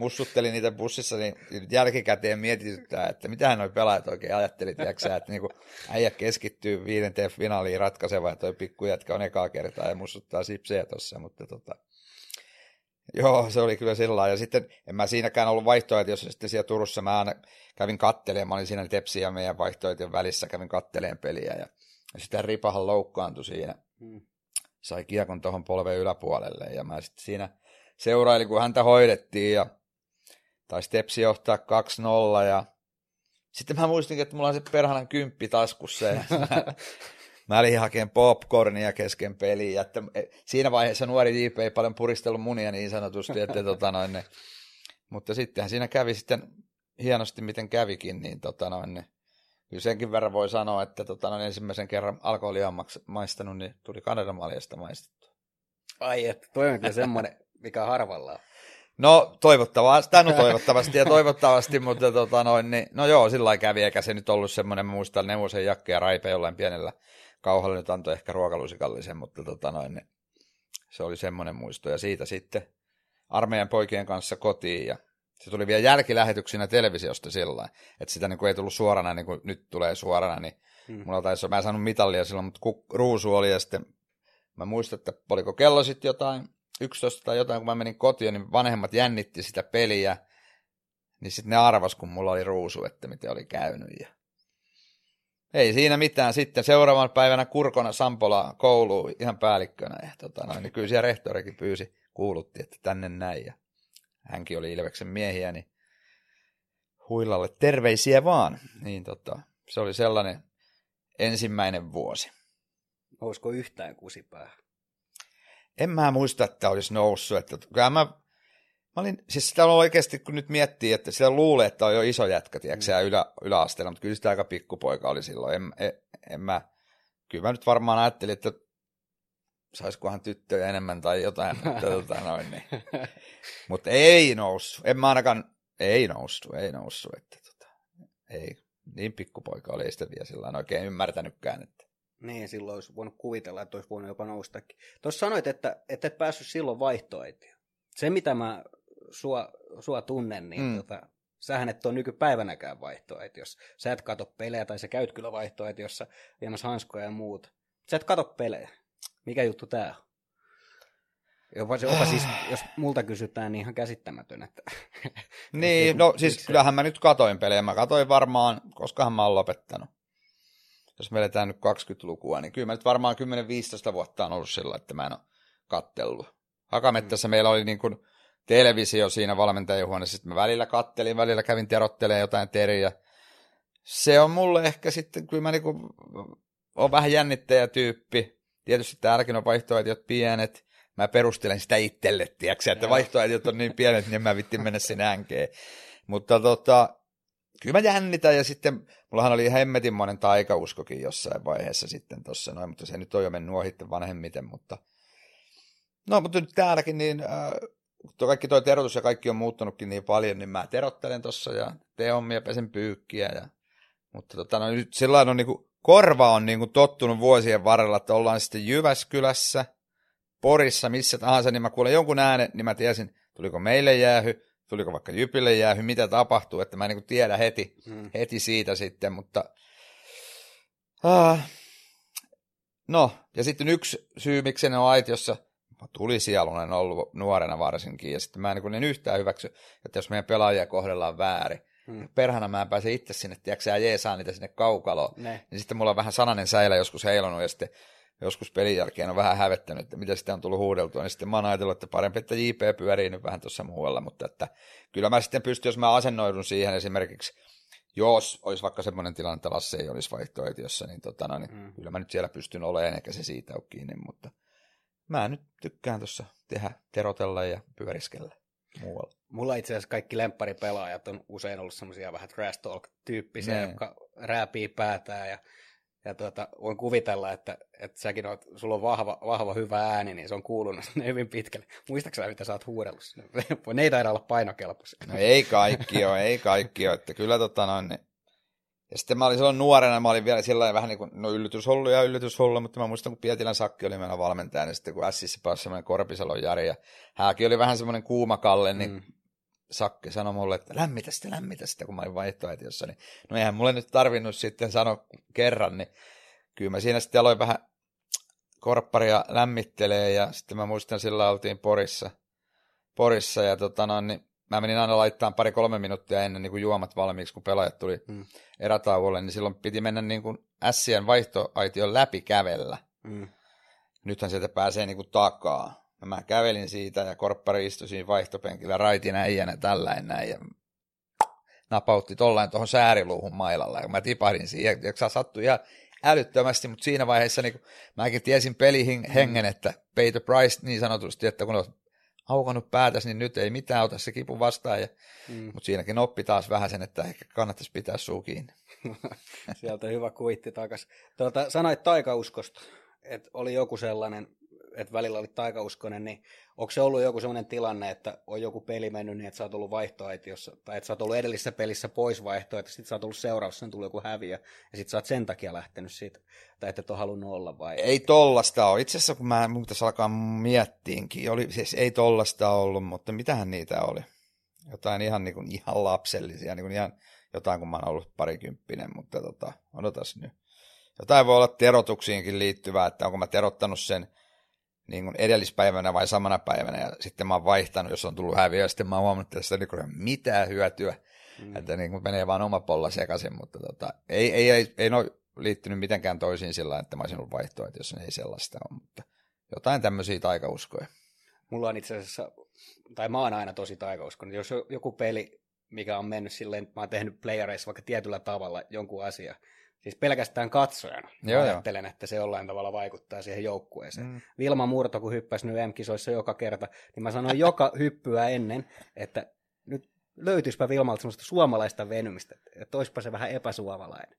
mussuttelin niitä bussissa, niin jälkikäteen mietityttää, että mitä noi pelaajat oikein ajatteli, tiiäksä, että niinku äijä keskittyy viidenteen finaaliin ratkaiseva ja toi pikkujätkä on ekaa kertaa ja mussuttaa sipsejä tossa, mutta tota, Joo, se oli kyllä sillä Ja sitten en mä siinäkään ollut jos sitten siellä Turussa mä aina kävin kattelemaan, mä olin siinä Tepsi ja meidän vaihtoehtojen välissä, kävin katteleen peliä ja, ja sitten Ripahan loukkaantui siinä. Hmm sai kiekon tuohon polven yläpuolelle ja mä sitten siinä seurailin, kun häntä hoidettiin ja taisi Tepsi johtaa 2-0 ja sitten mä muistin, että mulla on se perhanan kymppi taskussa ja mä olin hakemaan popcornia kesken peliä, että e, siinä vaiheessa nuori JP ei paljon puristellut munia niin sanotusti, että tota noin, ne, mutta sittenhän siinä kävi sitten hienosti miten kävikin, niin tota noin, ne, kyllä senkin verran voi sanoa, että tota, no, ensimmäisen kerran alkoholia on maistanut, niin tuli Kanadan maljasta maistettu. Ai, että toi on kyllä semmoinen, mikä harvalla No toivottavasti, no toivottavasti ja toivottavasti, mutta tota noin, niin, no joo, sillä kävi, eikä se nyt ollut semmoinen, mä muistan Neuvosen Jakke ja Raipe jollain pienellä kauhalla nyt antoi ehkä ruokalusikallisen, mutta tota noin, niin, se oli semmoinen muisto ja siitä sitten armeijan poikien kanssa kotiin ja se tuli vielä jälkilähetyksinä televisiosta sillä että sitä niin kuin ei tullut suorana, niin kuin nyt tulee suorana, niin hmm. mulla taisi, mä en saanut mitallia silloin, mutta ruusu oli ja sitten mä muistan, että oliko kello sitten jotain, 11 tai jotain, kun mä menin kotiin, niin vanhemmat jännitti sitä peliä, niin sitten ne arvas, kun mulla oli ruusu, että miten oli käynyt. Ja... Ei siinä mitään. Sitten seuraavan päivänä Kurkona Sampola kouluun ihan päällikkönä. Ja tota, noin, niin kyllä siellä rehtorikin pyysi, kuulutti, että tänne näin. Ja hänkin oli Ilveksen miehiä, niin huilalle terveisiä vaan. Niin tota, se oli sellainen ensimmäinen vuosi. Olisiko yhtään kusipää? En mä muista, että olisi noussut. Että, kyllä mä, mä olin, siis sitä on oikeasti, kun nyt miettii, että sitä luulee, että on jo iso jätkä, tiedätkö, mm. ylä, yläasteella, mutta kyllä sitä aika pikkupoika oli silloin. En, en, en mä, kyllä mä nyt varmaan ajattelin, että saisikohan tyttöjä enemmän tai jotain, mutta tota noin, niin. Mutta ei noussut, en mä ainakaan, ei noussut, ei noussut, että tota, ei, niin pikkupoika oli, ei sitä vielä sillä oikein ymmärtänytkään, että niin, silloin olisi voinut kuvitella, että olisi voinut jopa noustakin. Tuossa sanoit, että, että et päässyt silloin vaihtoehtoja. Se, mitä mä sua, sua tunnen, niin mm. tota, sähän et ole nykypäivänäkään vaihtoehto, sä et kato pelejä, tai sä käyt kyllä vaihtoehtoissa viemässä hanskoja ja muuta. Sä et kato pelejä. Mikä juttu tää on? Jopa, se, jopa siis, jos multa kysytään, niin ihan käsittämätön. Että... niin, no siis kyllähän mä nyt katoin pelejä. Mä katoin varmaan, koskahan mä oon lopettanut. Jos me eletään nyt 20-lukua, niin kyllä mä nyt varmaan 10-15 vuotta on ollut sillä, että mä en ole kattellut. Hakamettässä mm. meillä oli niin kuin televisio siinä valmentajahuoneessa. Sitten mä välillä kattelin, välillä kävin terottelemaan jotain teriä. Se on mulle ehkä sitten, kyllä mä niin kuin, on vähän jännittäjä tyyppi Tietysti täälläkin on vaihtoehtiot pienet. Mä perustelen sitä itselle, tiiäksä, että vaihtoehtiot on niin pienet, niin mä vittin mennä sinne änkeen. Mutta tota, kyllä mä jännitän ja sitten mullahan oli hemmetinmoinen taikauskokin jossain vaiheessa sitten tuossa noin, mutta se nyt on jo mennyt ohitten vanhemmiten, mutta no mutta nyt täälläkin niin äh, tuo kaikki toi terotus ja kaikki on muuttunutkin niin paljon, niin mä terottelen tuossa ja teen hommia, pesen pyykkiä ja mutta tota, no, nyt sillä on niin kuin, korva on niin kuin tottunut vuosien varrella, että ollaan sitten Jyväskylässä Porissa, missä tahansa, niin mä kuulen jonkun äänen, niin mä tiesin, tuliko meille jäähy, tuliko vaikka Jypille jäähy, mitä tapahtuu, että mä en niin tiedä heti, hmm. heti siitä sitten, mutta uh, no, ja sitten yksi syy, miksi ne on aitiossa, tuli sielunen ollut nuorena varsinkin, ja sitten mä en niin yhtään hyväksy, että jos meidän pelaajia kohdellaan väärin, Hmm. Perhana mä en pääse itse sinne, tiedätkö sä jeesaa niitä sinne kaukaloon. Ne. Niin sitten mulla on vähän sananen säilä joskus heilunut ja sitten joskus pelin jälkeen on vähän hävettänyt, että mitä sitten on tullut huudeltua, niin sitten mä oon ajatellut, että parempi, että JP pyörii nyt vähän tuossa muualla, mutta että kyllä mä sitten pystyn, jos mä asennoidun siihen esimerkiksi, jos olisi vaikka semmoinen tilanne, että Lasse ei olisi vaihtoehtoissa, niin, tota, no, niin mm. kyllä mä nyt siellä pystyn olemaan, eikä se siitä ole kiinni, mutta mä nyt tykkään tuossa tehdä, terotella ja pyöriskellä muualla. Mulla itse asiassa kaikki lempparipelaajat on usein ollut semmoisia vähän trash talk-tyyppisiä, ne. jotka rääpii päätään ja ja tuota, voin kuvitella, että, että säkin oot, sulla on vahva, vahva hyvä ääni, niin se on kuulunut sinne hyvin pitkälle. Muistaaksä mitä sä oot huudellut sinne? Ne ei taida olla painokelpoisia. No ei kaikki ole, ei kaikki ole. Että kyllä tota noin, niin. Ja sitten mä olin silloin nuorena, mä olin vielä sillä vähän niin kuin, no yllytyshullu ja yllytyshullu, mutta mä muistan, kun Pietilän Sakki oli meidän valmentaja, niin sitten kun Sissä pääsi semmoinen Korpisalon Jari, ja hänkin oli vähän semmoinen kuumakalle, niin mm. Sakki sanoi mulle, että lämmitä sitä, lämmitä sitä, kun mä olin vaihtoehtoissa. Niin, no eihän mulle nyt tarvinnut sitten sanoa kerran, niin kyllä mä siinä sitten aloin vähän korpparia lämmittelee ja sitten mä muistan sillä oltiin Porissa, Porissa ja tota no, niin mä menin aina laittamaan pari-kolme minuuttia ennen niin kuin juomat valmiiksi, kun pelaajat tuli mm. erätauolle, niin silloin piti mennä niin kuin Sien vaihtoaition läpi kävellä. Mm. Nythän sieltä pääsee niin kuin takaa. Ja mä kävelin siitä ja korppari istui siinä vaihtopenkillä raitin äijänä tällainen näin ja napautti tollain tuohon sääriluuhun mailalla ja mä tipahdin siihen, ja sattui ihan älyttömästi, mutta siinä vaiheessa niin mäkin tiesin pelihengen, että pay the price niin sanotusti, että kun on aukannut päätäsi, niin nyt ei mitään ota se kipu vastaan, ja, mm. mutta siinäkin oppi taas vähän sen, että ehkä kannattaisi pitää suu kiinni. Sieltä hyvä kuitti takas. Tuota, sanoit taikauskosta, että oli joku sellainen että välillä oli taikauskonen, niin onko se ollut joku sellainen tilanne, että on joku peli mennyt niin, että sä oot ollut vaihtoaitiossa, tai että sä oot ollut edellisessä pelissä pois vaihtoehto, sitten sä oot ollut seuraavassa, sen tuli joku häviö, ja sitten sä oot sen takia lähtenyt siitä, tai että et ole halunnut olla vai? Ei tollasta ole. Itse asiassa kun mä mun alkaa miettiinkin, oli, siis ei tollasta ollut, mutta mitähän niitä oli? Jotain ihan, niin kuin, ihan lapsellisia, niin kuin ihan jotain kun mä oon ollut parikymppinen, mutta tota, odotas nyt. Jotain voi olla terotuksiinkin liittyvää, että onko mä terottanut sen niin kuin edellispäivänä vai samana päivänä, ja sitten mä oon vaihtanut, jos on tullut häviö, ja sitten mä oon huomannut, että sitä ei ole mitään hyötyä, mm. että niin kuin menee vaan oma polla sekaisin, mutta tota, ei, ei, ei, ei ole liittynyt mitenkään toisiin sillä että mä olisin ollut vaihtoa, että jos ei sellaista ole, mutta jotain tämmöisiä taikauskoja. Mulla on itse asiassa, tai mä oon aina tosi taikauskoinen, jos joku peli, mikä on mennyt silleen, että mä oon tehnyt playereissa vaikka tietyllä tavalla jonkun asia, siis pelkästään katsojana. Joo, ajattelen, jo. että se jollain tavalla vaikuttaa siihen joukkueeseen. Mm. Vilma Murto, kun hyppäsi nyt M-kisoissa joka kerta, niin mä sanoin joka hyppyä ennen, että nyt löytyispä Vilmalta semmoista suomalaista venymistä, että olisipa se vähän epäsuomalainen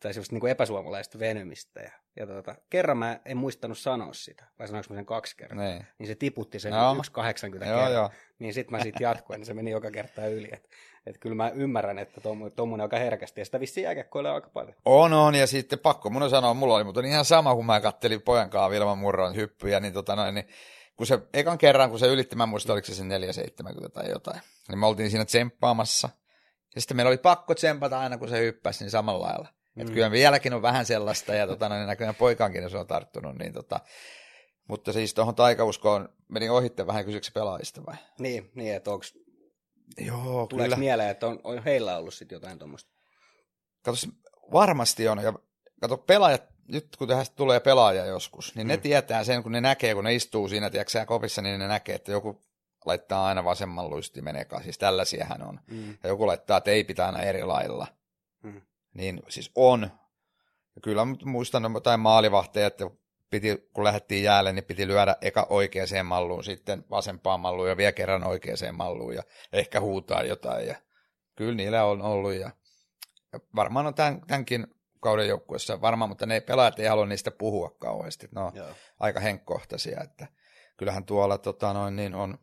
tai semmoista niin kuin epäsuomalaista venymistä. Ja, ja tota, kerran mä en muistanut sanoa sitä, vai sanoinko mä sen kaksi kertaa, niin, niin se tiputti sen no. 1,80 kertaa. Joo. Niin sitten mä sitten jatkoin, niin se meni joka kerta yli. Että et kyllä mä ymmärrän, että tuommoinen aika herkästi, ja sitä vissiin jääkäkkoilee aika paljon. On, on, ja sitten pakko mun sanoa, mulla oli mutta ihan sama, kun mä kattelin pojan kanssa Vilman Murron hyppyjä, niin, tota noin, niin kun se ekan kerran, kun se ylitti, mä muistan, oliko se sen 470 tai jotain, niin me oltiin siinä tsemppaamassa, ja sitten meillä oli pakko tsempata aina, kun se hyppäsi, niin samalla lailla. Mm. Että kyllä vieläkin on vähän sellaista, ja tota, niin näköjään poikaankin se on tarttunut. Niin tota, mutta siis tuohon taikauskoon meni ohitte vähän kysyksi pelaajista vai? Niin, niin että onko Joo, Tuleeko kyllä. mieleen, että on, on heillä ollut sitten jotain tuommoista? Kato, varmasti on. Ja kato, pelaajat, nyt kun tästä tulee pelaaja joskus, niin mm. ne tietää sen, kun ne näkee, kun ne istuu siinä, tiedätkö kopissa, niin ne näkee, että joku laittaa aina vasemman luistimen eka. Siis tällaisiahan on. Mm. Ja joku laittaa teipitä aina eri lailla. Niin siis on. Ja kyllä muistan jotain maalivahteja, että piti, kun lähdettiin jäälle, niin piti lyödä eka oikeaan malluun, sitten vasempaan malluun ja vielä kerran oikeaan malluun ja ehkä huutaa jotain. Ja kyllä niillä on ollut ja, ja varmaan on tämän, tämänkin kauden joukkueessa varmaan, mutta ne pelaajat ei halua niistä puhua kauheasti. Ne on Joo. aika henkkohtaisia, että kyllähän tuolla tota, noin, niin on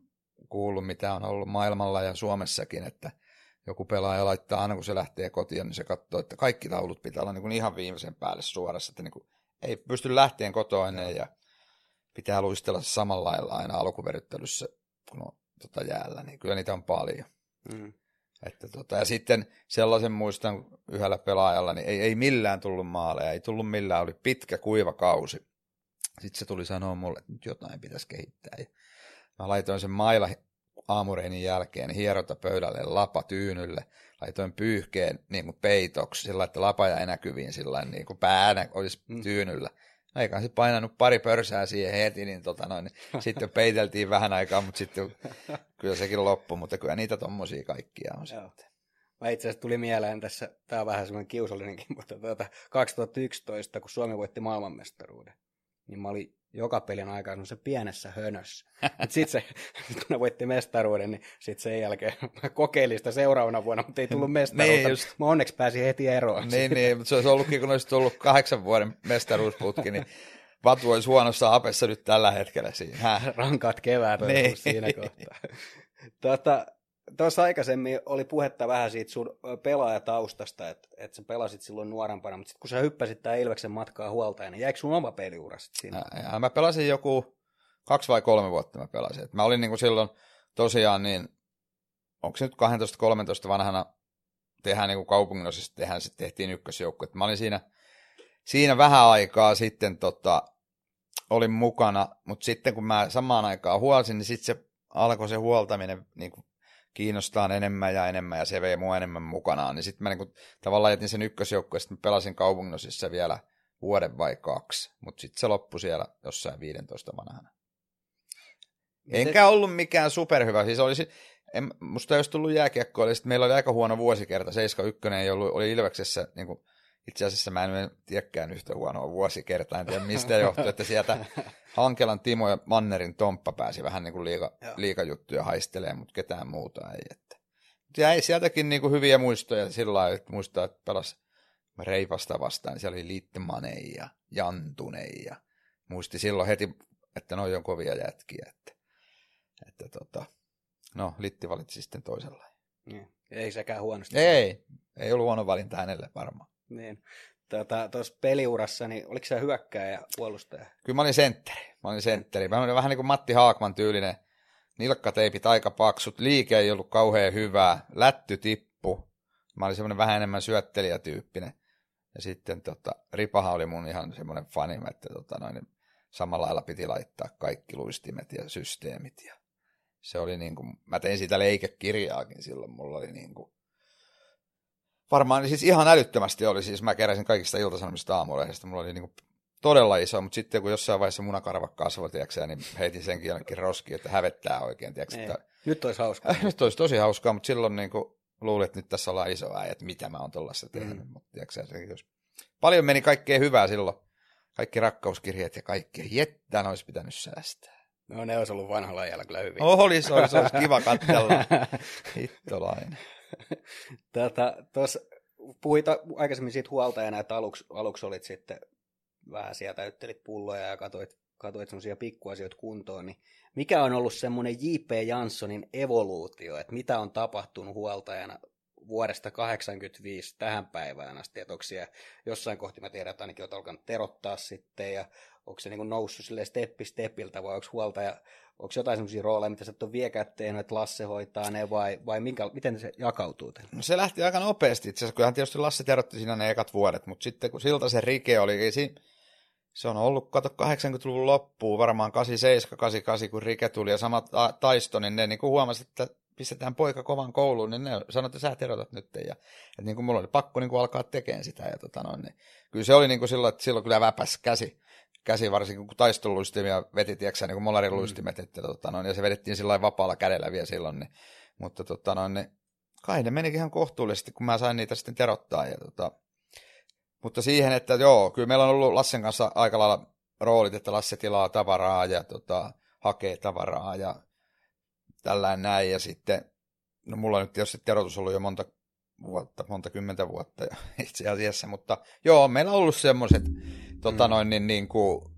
kuullut, mitä on ollut maailmalla ja Suomessakin, että joku pelaaja laittaa aina kun se lähtee kotiin, niin se katsoo, että kaikki taulut pitää olla niin kuin ihan viimeisen päälle suorassa, että niin kuin ei pysty lähteen kotoa ennen ja pitää luistella samalla lailla aina alkuveryttelyssä, kun on tota jäällä, niin kyllä niitä on paljon. Mm. Että tota, ja sitten sellaisen muistan yhdellä pelaajalla, niin ei, ei millään tullut maaleja, ei tullut millään, oli pitkä kuiva kausi. Sitten se tuli sanoa mulle, että nyt jotain pitäisi kehittää. Ja mä laitoin sen maila aamureinin jälkeen hierota pöydälle lapa tyynylle, laitoin pyyhkeen niin kuin peitoksi sillä että lapa jäi näkyviin sillä niin kuin päänä olisi mm. tyynyllä. Eikä se painanut pari pörsää siihen heti, niin, tota noin, niin sitten peiteltiin vähän aikaa, mutta sitten kyllä sekin loppui, mutta kyllä niitä tommosia kaikkia on sitten. Mä itse asiassa tuli mieleen tässä, tämä on vähän semmoinen kiusallinenkin, mutta tuota, 2011, kun Suomi voitti maailmanmestaruuden, niin mä olin joka pelin aikaa se pienessä hönössä. Sitten se, kun ne voitti mestaruuden, niin sitten sen jälkeen mä kokeilin sitä seuraavana vuonna, mutta ei tullut niin, mestaruutta. niin, just... Mä onneksi pääsin heti eroon. Niin, niin, mutta se olisi ollutkin, kun olisi tullut kahdeksan vuoden mestaruusputki, niin Vatu olisi huonossa apessa nyt tällä hetkellä siinä. Rankat kevät niin. siinä kohtaa. Tota, Tuossa aikaisemmin oli puhetta vähän siitä sun pelaajataustasta, että, että sä pelasit silloin nuorempana, mutta sitten kun sä hyppäsit tämä Ilveksen matkaa huolta, niin jäikö sun oma peliura siinä? Ja, mä pelasin joku kaksi vai kolme vuotta mä pelasin. Et mä olin niinku silloin tosiaan niin, onko se nyt 12-13 vanhana, tehdään niinku kaupunginosista, tehdään sitten tehtiin ykkösjoukko. Et mä olin siinä, siinä vähän aikaa sitten tota, olin mukana, mutta sitten kun mä samaan aikaan huolsin, niin sitten se alkoi se huoltaminen niin kuin kiinnostaa enemmän ja enemmän ja se vei mua enemmän mukanaan. Niin sitten mä niinku, tavallaan jätin sen ykkösjoukkoon ja sitten pelasin kaupunginosissa vielä vuoden vai kaksi, mutta sitten se loppui siellä jossain 15 vanhana. Enkä ollut mikään superhyvä, siis olisi, en, musta olisi tullut jääkiekkoa, eli meillä oli aika huono vuosikerta, 7-1 ei ollut, oli Ilveksessä niin kuin itse asiassa mä en tiedäkään yhtä huonoa vuosikertaa, en tiedä mistä johtuu, että sieltä Hankelan Timo ja Mannerin Tomppa pääsi vähän niin kuin liika, liikajuttuja haistelemaan, mutta ketään muuta ei. Että. Ja ei sieltäkin niin kuin hyviä muistoja sillä lailla, että muistaa, että pelas Reipasta vastaan, siellä oli Liittemanei ja Jantunei ja muisti silloin heti, että noi on kovia jätkiä, että, että tota, no Litti valitsi sitten toisella. Niin. Ei sekään huonosti. Ei, ei ollut huono valinta hänelle varmaan. Niin. Tuota, tuossa peliurassa, niin oliko se hyökkääjä ja puolustaja? Kyllä mä olin sentteri. Mä olin sentteri. Mä olin vähän niin kuin Matti Haakman tyylinen. Nilkkateipit aika paksut, liike ei ollut kauhean hyvää, lätty tippu. Mä olin semmoinen vähän enemmän syöttelijätyyppinen. Ja sitten tota, Ripaha oli mun ihan semmoinen fani, että tota, noin, samalla lailla piti laittaa kaikki luistimet ja systeemit. Ja se oli niin kuin, mä tein siitä leikekirjaakin silloin, mulla oli niin kuin, varmaan siis ihan älyttömästi oli, siis mä keräsin kaikista iltasanomista aamulehdestä, mulla oli niinku todella iso, mutta sitten kun jossain vaiheessa munakarva kasvoi, tiiäksä, niin heitin senkin jonnekin roskiin, että hävettää oikein. Tiiäksä, että... Nyt olisi hauskaa. Äh, nyt olisi tosi hauskaa, mutta silloin niin kuin, luulin, että nyt tässä ollaan iso äijä, että mitä mä oon tuollaista tehnyt. Mm. Mutta, tiiäksä, se, jos... Paljon meni kaikkea hyvää silloin. Kaikki rakkauskirjeet ja kaikki. Jettä olisi pitänyt säästää. No ne olisi ollut vanhalla ajalla kyllä hyvin. Olisi, olisi, olisi kiva katsella. Hittolainen. Tätä, tuossa puhuit aikaisemmin siitä huoltajana, että aluksi, aluksi olit sitten vähän sieltä täyttelit pulloja ja katoit, katoit semmoisia pikkuasioita kuntoon, niin mikä on ollut semmoinen J.P. Janssonin evoluutio, että mitä on tapahtunut huoltajana vuodesta 85 tähän päivään asti, että onko siellä jossain kohti, mä tiedän, että ainakin olet alkanut terottaa sitten, ja onko se niin noussut sille steppi stepiltä, vai onko huoltaja Onko jotain sellaisia rooleja, mitä sä et ole vieläkään tehnyt, että Lasse hoitaa ne, vai, vai minkä, miten se jakautuu teille? No se lähti aika nopeasti itse asiassa, kyllähän tietysti Lasse terotti siinä ne ekat vuodet, mutta sitten kun siltä se rike oli, se on ollut, kato 80-luvun loppuun, varmaan 87, 88, kun rike tuli ja sama taisto, niin ne niin huomasi, että pistetään poika kovan kouluun, niin ne sanoi, että sä terotat nyt. Ja, että niin kuin mulla oli pakko niin kuin alkaa tekemään sitä. Ja tota noin, niin, kyllä se oli niin kuin silloin, että silloin kyllä väpäs käsi käsi varsinkin, kun taisteluluistimia veti, tiedätkö, niin kuin molariluistimet, mm. että, tota, noin, ja se vedettiin sillä vapaalla kädellä vielä silloin, niin, mutta tota, noin, niin, kai ne menikin ihan kohtuullisesti, kun mä sain niitä sitten terottaa. Ja, tota, mutta siihen, että joo, kyllä meillä on ollut Lassen kanssa aika lailla roolit, että Lasse tilaa tavaraa ja tota, hakee tavaraa ja tällainen näin. Ja sitten, no mulla on nyt tietysti terotus ollut jo monta vuotta, monta kymmentä vuotta jo itse asiassa, mutta joo, meillä on ollut semmoiset tota, mm. noin, niin, niin kuin,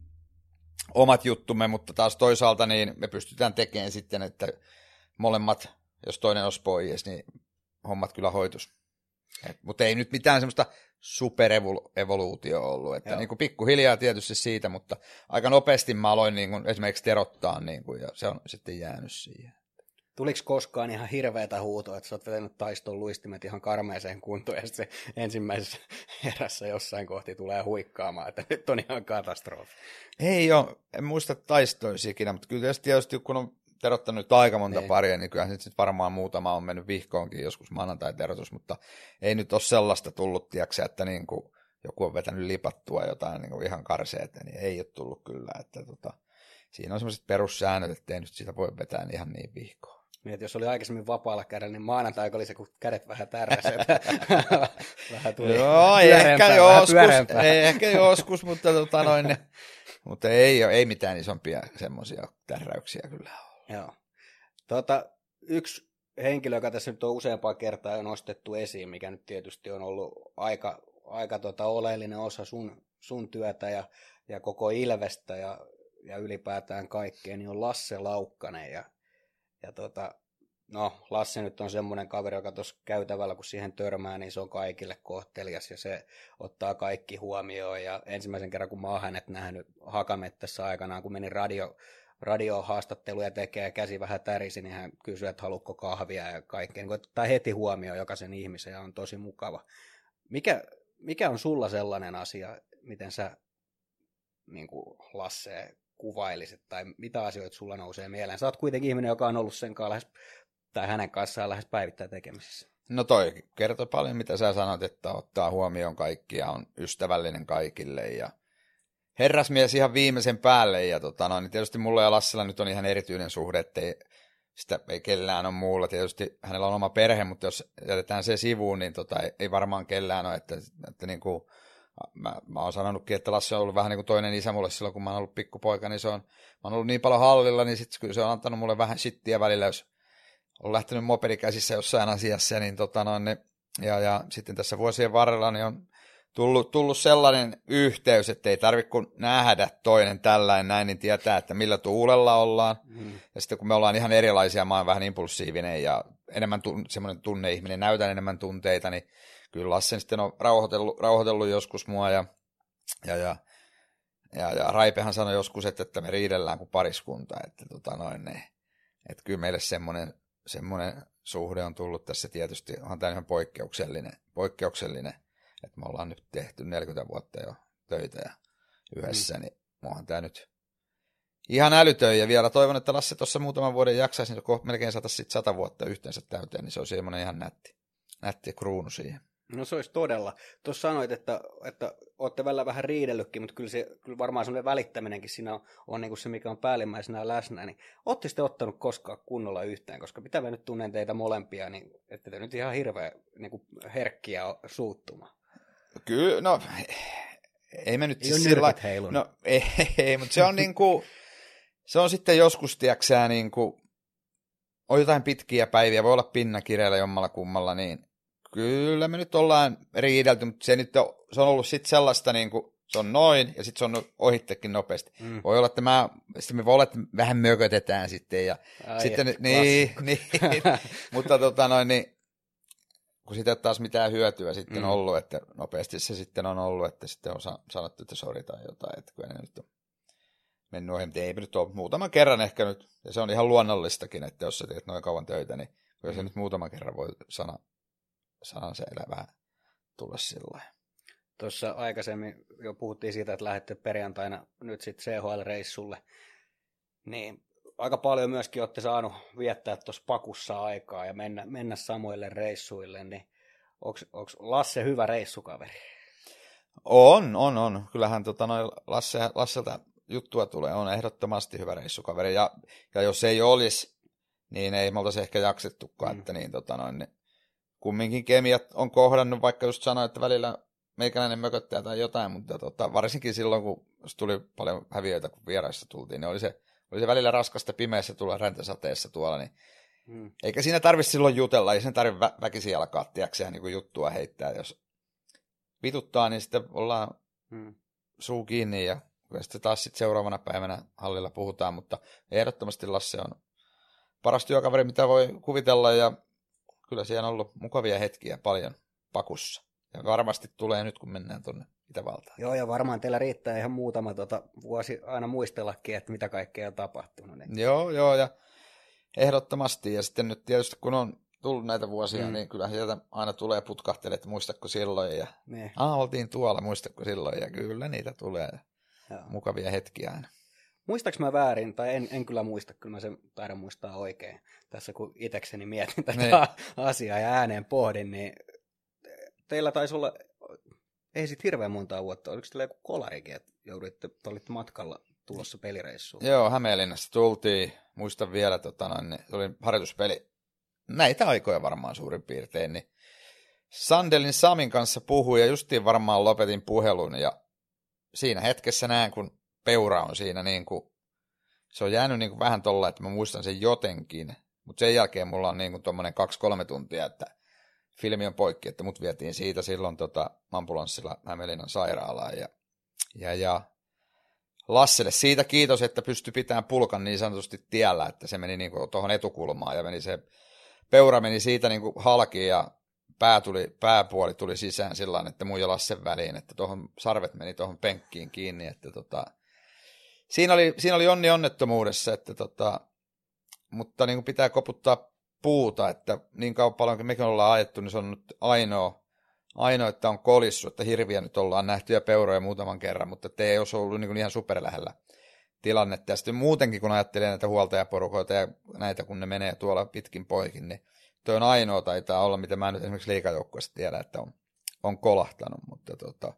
omat juttumme, mutta taas toisaalta niin me pystytään tekemään sitten, että molemmat, jos toinen olisi pois, niin hommat kyllä hoitus. mutta ei nyt mitään semmoista superevoluutio ollut. Että niin kuin pikkuhiljaa tietysti siitä, mutta aika nopeasti mä aloin niin kuin esimerkiksi terottaa niin kuin, ja se on sitten jäänyt siihen. Tuliko koskaan ihan hirveätä huutoa, että sä oot vetänyt taiston luistimet ihan karmeeseen kuntoon ja se ensimmäisessä erässä jossain kohti tulee huikkaamaan, että nyt on ihan katastrofi? Ei ole, en muista taistoisi ikinä, mutta kyllä tietysti kun on terottanut aika monta niin. paria, niin kyllähän sitten varmaan muutama on mennyt vihkoonkin joskus maanantai-terotus, mutta ei nyt ole sellaista tullut, tiiäksä, että niin kuin joku on vetänyt lipattua jotain niin kuin ihan karseeta, niin ei ole tullut kyllä. Että tota, siinä on sellaiset perussäännöt, että ei nyt sitä voi vetää ihan niin vihkoon. Niin, että jos oli aikaisemmin vapaalla kädellä, niin maanantai oli se, kun kädet vähän tärräsivät. vähän tuli Joo, ehkä joskus, ehkä joskus, mutta, tota noin, mutta ei, ei mitään isompia semmoisia tärräyksiä kyllä Joo. Tota, yksi henkilö, joka tässä nyt on useampaa kertaa nostettu esiin, mikä nyt tietysti on ollut aika, aika tota oleellinen osa sun, sun työtä ja, ja koko Ilvestä ja, ja ylipäätään kaikkea, niin on Lasse Laukkanen. Ja, ja tota, no, Lasse nyt on semmoinen kaveri, joka tuossa käytävällä, kun siihen törmää, niin se on kaikille kohtelias ja se ottaa kaikki huomioon. Ja ensimmäisen kerran, kun mä oon hänet nähnyt Hakamettässä aikanaan, kun menin radio, radiohaastatteluja tekee, käsi vähän tärisi, niin hän kysyy, että haluatko kahvia ja kaikkea. Niin tai heti huomioon jokaisen ihmisen ja on tosi mukava. Mikä, mikä on sulla sellainen asia, miten sä niin kuin Lasse kuvailisit, tai mitä asioita sulla nousee mieleen? Sä oot kuitenkin ihminen, joka on ollut sen kanssa lähes, tai hänen kanssaan lähes päivittäin tekemisissä. No toi kertoo paljon, mitä sä sanot, että ottaa huomioon kaikki ja on ystävällinen kaikille ja herrasmies ihan viimeisen päälle. Ja tota, no, niin tietysti mulla ja Lassilla nyt on ihan erityinen suhde, ettei sitä ei kellään ole muulla. Tietysti hänellä on oma perhe, mutta jos jätetään se sivuun, niin tota, ei, ei varmaan kellään ole. Että, että niin kuin, mä, mä oon sanonutkin, että Lassi on ollut vähän niin kuin toinen isä mulle silloin, kun mä oon ollut pikkupoika, niin se on, mä oon ollut niin paljon hallilla, niin sit, kyllä se on antanut mulle vähän shittiä välillä, jos on lähtenyt mopedi käsissä jossain asiassa, niin, tota no, niin ja, ja sitten tässä vuosien varrella niin on tullut, tullut sellainen yhteys, että ei tarvitse kun nähdä toinen tällainen näin, niin tietää, että millä tuulella ollaan. Mm. Ja sitten kun me ollaan ihan erilaisia, mä oon vähän impulsiivinen ja enemmän tun, semmoinen tunneihminen, näytän enemmän tunteita, niin kyllä Lassen sitten on rauhoitellut, rauhoitellut joskus mua ja, ja, ja, ja, ja Raipehan sanoi joskus, että, että me riidellään kuin pariskunta, että, tota noin, niin, että kyllä meille semmoinen, semmoinen suhde on tullut tässä tietysti, onhan tämä ihan poikkeuksellinen, poikkeuksellinen että me ollaan nyt tehty 40 vuotta jo töitä ja yhdessä, mm. niin onhan tämä nyt ihan älytön. Ja vielä toivon, että Lasse tuossa muutaman vuoden jaksaisi, niin melkein saata sitten sata vuotta yhteensä täyteen, niin se olisi semmoinen ihan nätti, nätti kruunu siihen. No se olisi todella. Tuossa sanoit, että, että olette välillä vähän riidellytkin, mutta kyllä, se, kyllä varmaan semmoinen välittäminenkin siinä on, on niin kuin se, mikä on päällimmäisenä läsnä. Niin olette sitten ottanut koskaan kunnolla yhteen, koska mitä mä nyt tunnen teitä molempia, niin ette te nyt ihan hirveä niin kuin herkkiä suuttuma. Kyllä, no ei me nyt ei siis sillä No ei, ei, mutta se on niinku, se on sitten joskus, tiiäksää, niinku, on jotain pitkiä päiviä, voi olla pinnakireillä jommalla kummalla, niin kyllä me nyt ollaan riidelty, mutta se nyt on, se on ollut sitten sellaista niinku, se on noin, ja sitten se on ohittekin nopeasti. Mm. Voi olla, että mä, sitten me voi olla, että vähän mökötetään sitten, ja Ai sitten, et, niin, niin, mutta tota noin, niin, kun siitä ei taas mitään hyötyä sitten mm. ollut, että nopeasti se sitten on ollut, että sitten on sanottu, että sori tai jotain, että kyllä ne nyt on mennyt ohi, mutta ei nyt ole muutaman kerran ehkä nyt, ja se on ihan luonnollistakin, että jos sä teet noin kauan töitä, niin kyllä se mm. nyt muutaman kerran voi sana, sanan se vähän tulla sillä Tuossa aikaisemmin jo puhuttiin siitä, että lähdette perjantaina nyt sitten CHL-reissulle, niin aika paljon myöskin olette saanut viettää tuossa pakussa aikaa ja mennä, mennä samoille reissuille, niin onko Lasse hyvä reissukaveri? On, on, on. Kyllähän tota, noin Lasse, Lasselta juttua tulee, on ehdottomasti hyvä reissukaveri. Ja, ja jos ei olisi, niin ei me oltaisi ehkä jaksettukaan, mm. että niin, tota, noin, niin kumminkin kemiat on kohdannut, vaikka just sanoin, että välillä meikäläinen mököttää tai jotain, mutta tota, varsinkin silloin, kun tuli paljon häviöitä, kun vieraissa tultiin, niin oli se oli se välillä raskasta pimeässä tulla räntäsateessa tuolla, niin hmm. eikä siinä tarvitse silloin jutella, ei sen tarvitse vä- väkisin alkaa, tiedäkseen, niin juttua heittää, jos vituttaa, niin sitten ollaan hmm. suu kiinni ja sitten taas sitten seuraavana päivänä hallilla puhutaan, mutta ehdottomasti Lasse on paras työkaveri, mitä voi kuvitella ja kyllä siellä on ollut mukavia hetkiä paljon, pakussa. Ja varmasti tulee nyt, kun mennään tuonne Itävaltaan. Joo, ja varmaan teillä riittää ihan muutama tota, vuosi aina muistellakin, että mitä kaikkea on tapahtunut. Niin. Joo, joo, ja ehdottomasti. Ja sitten nyt tietysti, kun on tullut näitä vuosia, mm. niin kyllä sieltä aina tulee putkahtelet, että muistatko silloin. Ja, Niin. ah, oltiin tuolla, muistatko silloin. Ja kyllä niitä tulee. Joo. Mukavia hetkiä aina. Muistaaks mä väärin, tai en, en kyllä muista, kyllä mä sen taidan muistaa oikein. Tässä kun itekseni mietin tätä Niin. asiaa ja ääneen pohdin, niin teillä taisi olla, ei sit hirveän montaa vuotta, oliko teillä joku kolaikin, että jouduitte, te olitte matkalla tulossa pelireissuun? Joo, Hämeenlinnasta tultiin. Muistan vielä, tota noin, niin, oli harjoituspeli. Näitä aikoja varmaan suurin piirtein. Niin Sandelin Samin kanssa puhuin ja justiin varmaan lopetin puhelun. Ja siinä hetkessä näen, kun peura on siinä niin kuin, se on jäänyt niin kuin vähän tolla, että mä muistan sen jotenkin. Mutta sen jälkeen mulla on niin kuin tommonen kaksi-kolme tuntia, että filmi on poikki, että mut vietiin siitä silloin tota, ambulanssilla Hämeenlinnan sairaalaan. Ja, ja, ja Lasselle siitä kiitos, että pystyi pitämään pulkan niin sanotusti tiellä, että se meni niin tuohon etukulmaan ja meni se peura meni siitä niin halki ja pää tuli, pääpuoli tuli sisään sillä että mun ja Lassen väliin, että tuohon sarvet meni tuohon penkkiin kiinni, että tota, siinä, oli, siinä oli onni onnettomuudessa, että tota, mutta niin kuin pitää koputtaa puuta, että niin kauan paljon kuin mekin ollaan ajettu, niin se on nyt ainoa, ainoa että on kolissut, että hirviä nyt ollaan nähty ja peuroja muutaman kerran, mutta te ei olisi ollut niin kuin ihan superlähellä tilannetta. Ja sitten muutenkin, kun ajattelee näitä huoltajaporukoita ja näitä, kun ne menee tuolla pitkin poikin, niin toi on ainoa taitaa olla, mitä mä nyt esimerkiksi liikajoukkueesta tiedän, että on, on kolahtanut, mutta tota,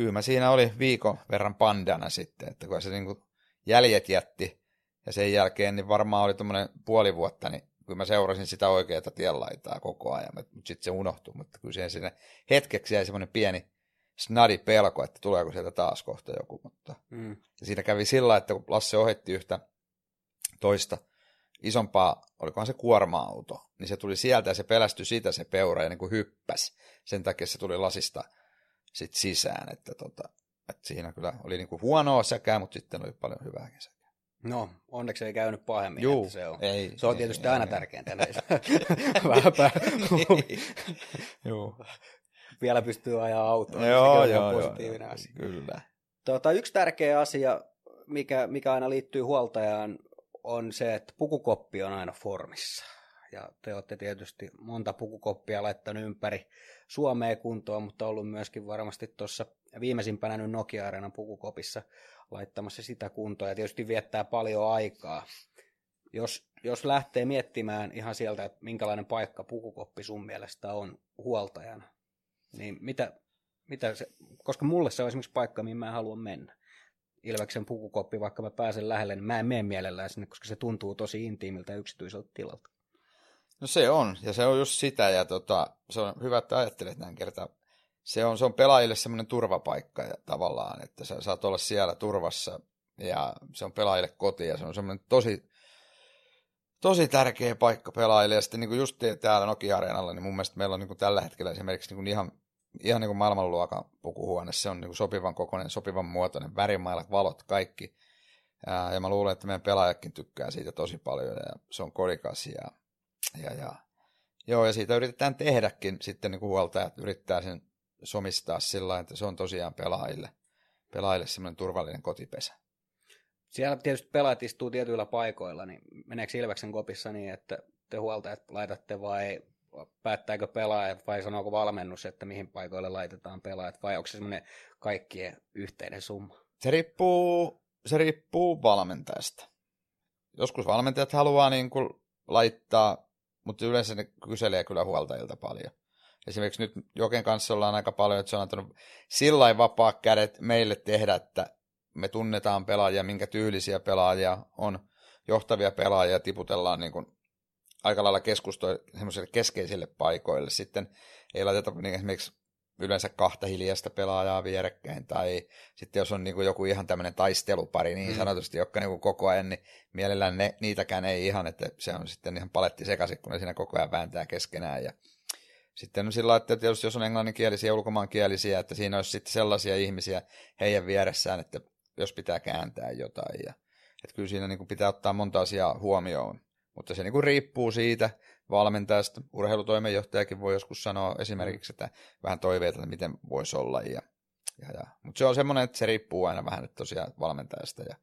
kyllä mä siinä oli viikon verran pandana sitten, että kun se niin kuin jäljet jätti ja sen jälkeen niin varmaan oli tuommoinen puoli vuotta, niin kyllä mä seurasin sitä oikeaa tienlaitaa koko ajan, mutta sitten se unohtui, mutta kyllä sinne hetkeksi jäi semmoinen pieni snadi pelko, että tuleeko sieltä taas kohta joku, mutta Mm. ja siinä kävi sillä, että kun Lasse ohetti yhtä toista isompaa, olikohan se kuorma-auto, niin se tuli sieltä ja se pelästyi sitä se peura ja niin kuin hyppäsi. Sen takia se tuli lasista sit sisään, että, tota, että siinä kyllä oli niin kuin huonoa säkää, mutta sitten oli paljon hyvääkin säkää. No, onneksi ei käynyt pahemmin. Juu, että se on, ei, se on ei, tietysti ei, aina ei. tärkeintä näissä. Vähän Joo, Vielä pystyy ajaa autoa. niin joo, on joo, joo, positiivinen joo, asia. kyllä. Tota, yksi tärkeä asia, mikä, mikä aina liittyy huoltajaan, on se, että pukukoppi on aina formissa. Ja te olette tietysti monta pukukoppia laittanut ympäri Suomea kuntoon, mutta ollut myöskin varmasti tuossa viimeisimpänä nyt Nokia Areenan pukukopissa laittamassa sitä kuntoon ja tietysti viettää paljon aikaa. Jos, jos lähtee miettimään ihan sieltä, että minkälainen paikka pukukoppi sun mielestä on huoltajana, niin mitä, mitä se, koska mulle se on esimerkiksi paikka, mihin mä en halua mennä. Ilveksen pukukoppi, vaikka mä pääsen lähelle, niin mä en mene mielellään sinne, koska se tuntuu tosi intiimiltä ja yksityiseltä tilalta. No se on, ja se on just sitä, ja tota, se on hyvä, että ajattelet näin kertaa. Se on, se on pelaajille semmoinen turvapaikka ja, tavallaan, että sä saat olla siellä turvassa, ja se on pelaajille koti, ja se on semmoinen tosi, tosi tärkeä paikka pelaajille, ja sitten niin kuin just täällä Nokia-areenalla, niin mun mielestä meillä on niin kuin tällä hetkellä esimerkiksi niin kuin ihan, ihan niin kuin maailmanluokan pukuhuone, se on niin kuin sopivan kokoinen, sopivan muotoinen, värimailat, valot, kaikki, ja, mä luulen, että meidän pelaajakin tykkää siitä tosi paljon, ja se on kodikas, ja ja, ja, joo, ja siitä yritetään tehdäkin sitten niin kuin huoltajat yrittää sen somistaa sillä että se on tosiaan pelaajille, pelaajille semmoinen turvallinen kotipesä. Siellä tietysti pelaajat istuu tietyillä paikoilla, niin meneekö Ilveksen kopissa niin, että te huoltajat laitatte vai päättääkö pelaajat vai sanooko valmennus, että mihin paikoille laitetaan pelaajat vai onko se semmoinen kaikkien yhteinen summa? Se riippuu, se riippuu valmentajasta. Joskus valmentajat haluaa niin kuin laittaa, mutta yleensä ne kyselee kyllä huoltajilta paljon. Esimerkiksi nyt Joken kanssa ollaan aika paljon, että se on antanut sillä vapaa kädet meille tehdä, että me tunnetaan pelaajia, minkä tyylisiä pelaajia on, johtavia pelaajia tiputellaan niin kuin aika lailla keskustoille keskeisille paikoille. Sitten ei laiteta niin esimerkiksi yleensä kahta hiljaista pelaajaa vierekkäin, tai sitten jos on niin kuin joku ihan tämmöinen taistelupari niin sanotusti, mm. jotka niin kuin koko ajan, niin mielellään ne, niitäkään ei ihan, että se on sitten ihan paletti sekaisin, kun ne siinä koko ajan vääntää keskenään, ja sitten on sillä että tietysti jos on englanninkielisiä ja ulkomaankielisiä, että siinä olisi sitten sellaisia ihmisiä heidän vieressään, että jos pitää kääntää jotain, ja että kyllä siinä niin kuin pitää ottaa monta asiaa huomioon, Mutta se niin kuin riippuu siitä valmentajasta. Urheilutoimenjohtajakin voi joskus sanoa esimerkiksi, että vähän toiveita, että miten voisi olla. Ja, ja, ja. Mutta se on semmoinen, että se riippuu aina vähän että tosiaan valmentajasta. Ja,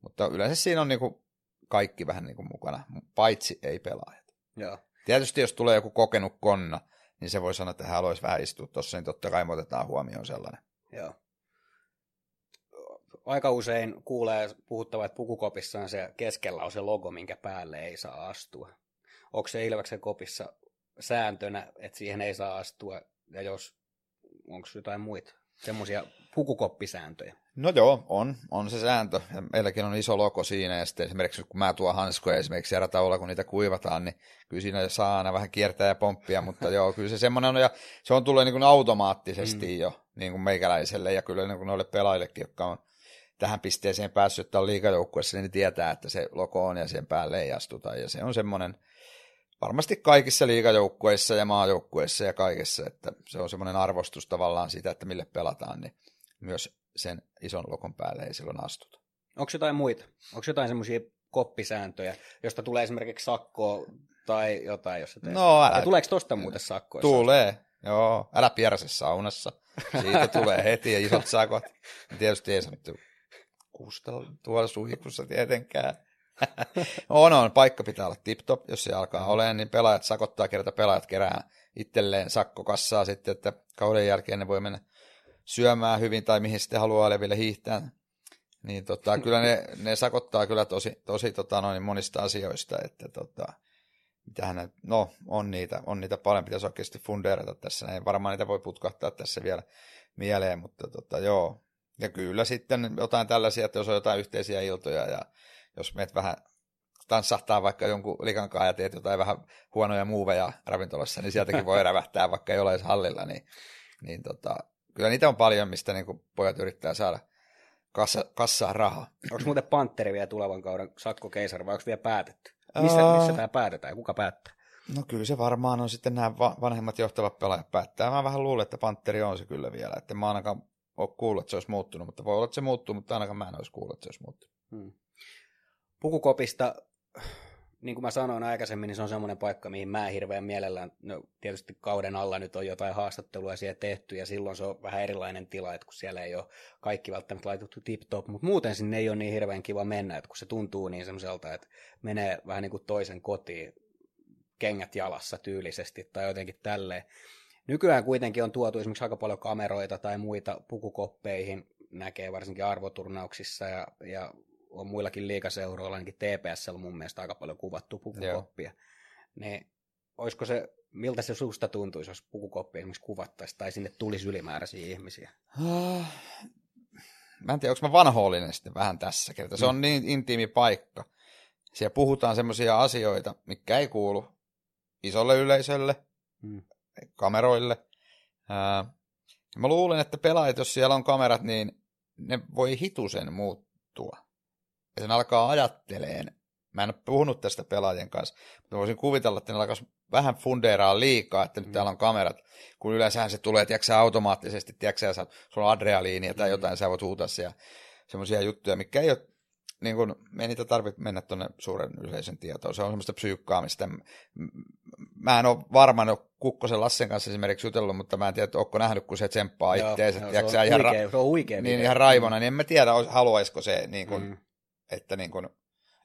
mutta yleensä siinä on niin kuin kaikki vähän niin kuin mukana, paitsi ei pelaajat. Joo. Tietysti jos tulee joku kokenut konna, niin se voi sanoa, että hän haluaisi vähän istua tuossa, niin totta kai me otetaan huomioon sellainen. Joo. Aika usein kuulee puhuttava, että pukukopissa on se keskellä on se logo, minkä päälle ei saa astua. Onko se Ilveksen kopissa sääntönä, että siihen ei saa astua, ja jos, onko jotain muita semmoisia pukukoppisääntöjä? No joo, on, on se sääntö. Ja meilläkin on iso logo siinä, ja sitten esimerkiksi kun mä tuon hanskoja esimerkiksi järjataululla, kun niitä kuivataan, niin kyllä siinä saa aina vähän kiertää ja pomppia, mutta joo, kyllä se semmoinen on, ja se on tullut niin kuin automaattisesti mm. jo niin kuin meikäläiselle, ja kyllä niin kuin noille pelaajillekin, jotka on tähän pisteeseen päässyt, että on liikajoukkuessa, niin ne tietää, että se logo on ja sen päälle ei astuta, ja se on semmoinen, varmasti kaikissa liikajoukkueissa ja maajoukkueissa ja kaikessa, että se on semmoinen arvostus tavallaan sitä, että mille pelataan, niin myös sen ison lokon päälle ei silloin astuta. Onko jotain muita? Onko jotain semmoisia koppisääntöjä, josta tulee esimerkiksi sakkoa tai jotain, jos teet? No, älä... Ja tuleeko tosta muuten sakkoa? Tulee, joo. Älä pierse saunassa. Siitä tulee heti ja isot sakot. Tietysti ei sanottu kustella tuolla suihkussa tietenkään. on, on. Paikka pitää olla tip-top, jos se alkaa mm. olemaan, niin pelaajat sakottaa kerta pelaajat kerää itselleen sakkokassaa sitten, että kauden jälkeen ne voi mennä syömään hyvin tai mihin sitten haluaa leville hiihtää. Niin tota, kyllä ne, ne sakottaa kyllä tosi, tosi tota, noin monista asioista, että tota, mitähän ne, no on niitä, on niitä paljon, pitäisi oikeasti fundeerata tässä, ei varmaan niitä voi putkahtaa tässä vielä mieleen, mutta tota, joo. Ja kyllä sitten jotain tällaisia, että jos on jotain yhteisiä iltoja ja jos meet vähän tanssahtaa vaikka jonkun likankaan ja teet jotain vähän huonoja muuveja ravintolassa, niin sieltäkin voi rävähtää, vaikka ei ole edes hallilla, niin, niin tota, kyllä niitä on paljon, mistä niin kuin pojat yrittää saada kassa, kassaa rahaa. Onko muuten Panteri vielä tulevan kauden Sakko Keisar vai onko vielä päätetty? Missä, uh, missä tämä päätetään ja kuka päättää? No kyllä se varmaan on sitten nämä vanhemmat johtavat pelaajat päättää. Mä vähän luulen, että Panteri on se kyllä vielä. Että mä ainakaan ole kuullut, että se olisi muuttunut, mutta voi olla, että se muuttuu, mutta ainakaan mä en olisi kuullut, että se olisi muuttunut. Hmm. Pukukopista niin kuin mä sanoin aikaisemmin, niin se on semmoinen paikka, mihin mä hirveän mielellään, no tietysti kauden alla nyt on jotain haastattelua siellä tehty, ja silloin se on vähän erilainen tila, että kun siellä ei ole kaikki välttämättä laitettu tip-top, mutta muuten sinne ei ole niin hirveän kiva mennä, että kun se tuntuu niin semmoiselta, että menee vähän niin kuin toisen kotiin, kengät jalassa tyylisesti tai jotenkin tälleen. Nykyään kuitenkin on tuotu esimerkiksi aika paljon kameroita tai muita pukukoppeihin, näkee varsinkin arvoturnauksissa ja, ja on muillakin liikaseuroilla, ainakin TPS on mun mielestä aika paljon kuvattu pukukoppia. Niin olisiko se, miltä se susta tuntuisi, jos pukukoppi esimerkiksi kuvattaisiin tai sinne tulisi ylimääräisiä ihmisiä? Mä en tiedä, onko mä vanhollinen sitten vähän tässä kertaa. Se mm. on niin intiimi paikka. Siellä puhutaan semmoisia asioita, mikä ei kuulu isolle yleisölle, mm. kameroille. Ää, mä luulen, että pelaajat, jos siellä on kamerat, niin ne voi hitusen muuttua ja sen alkaa ajatteleen. Mä en ole puhunut tästä pelaajien kanssa, mutta voisin kuvitella, että ne alkaisi vähän fundeeraa liikaa, että nyt mm. täällä on kamerat, kun yleensähän se tulee, tiedätkö automaattisesti, tiedätkö sä, sulla on adrealiinia tai mm. jotain, sä voit huutaa siellä semmoisia juttuja, mikä ei ole niin kun, me ei niitä tarvitse mennä tuonne suuren yleisen tietoon. Se on semmoista psyykkaamista. Mä en ole varma, en ole Kukkosen Lassen kanssa esimerkiksi jutellut, mutta mä en tiedä, onko nähnyt, kun se tsemppaa itseensä. Se, se, on ihan, huikea, se on huikea. Niin, ihan raivona, niin en mä tiedä, haluaisiko se niin kun, mm että, niin kuin,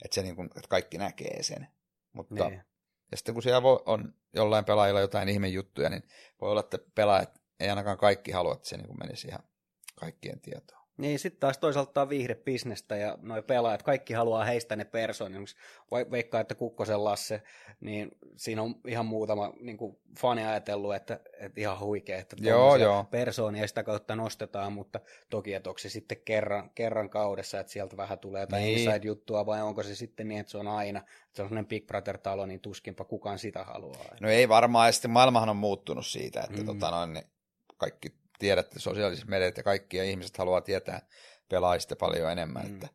että, se niin kuin, että kaikki näkee sen. Mutta, niin. Ja sitten kun siellä voi, on jollain pelaajilla jotain ihmejuttuja, niin voi olla, että pelaajat ei ainakaan kaikki halua, että se niin kuin menisi ihan kaikkien tietoon. Niin, sitten taas toisaalta on viihdebisnestä ja noi pelaajat, kaikki haluaa heistä ne persoonat. Veikkaa, että Kukkosen Lasse, niin siinä on ihan muutama niin kuin fani ajatellut, että, että ihan huikea, että joo, joo. persoonia sitä kautta nostetaan, mutta toki, että onko se sitten kerran, kerran kaudessa, että sieltä vähän tulee jotain niin. inside-juttua, vai onko se sitten niin, että se on aina, että se on sellainen Big Brother-talo, niin tuskinpa kukaan sitä haluaa. No ei varmaan, ja sitten maailmahan on muuttunut siitä, että mm. tota noin, niin kaikki tiedätte, sosiaaliset mediat ja kaikki ja ihmiset haluaa tietää pelaajista paljon enemmän. Mm. Että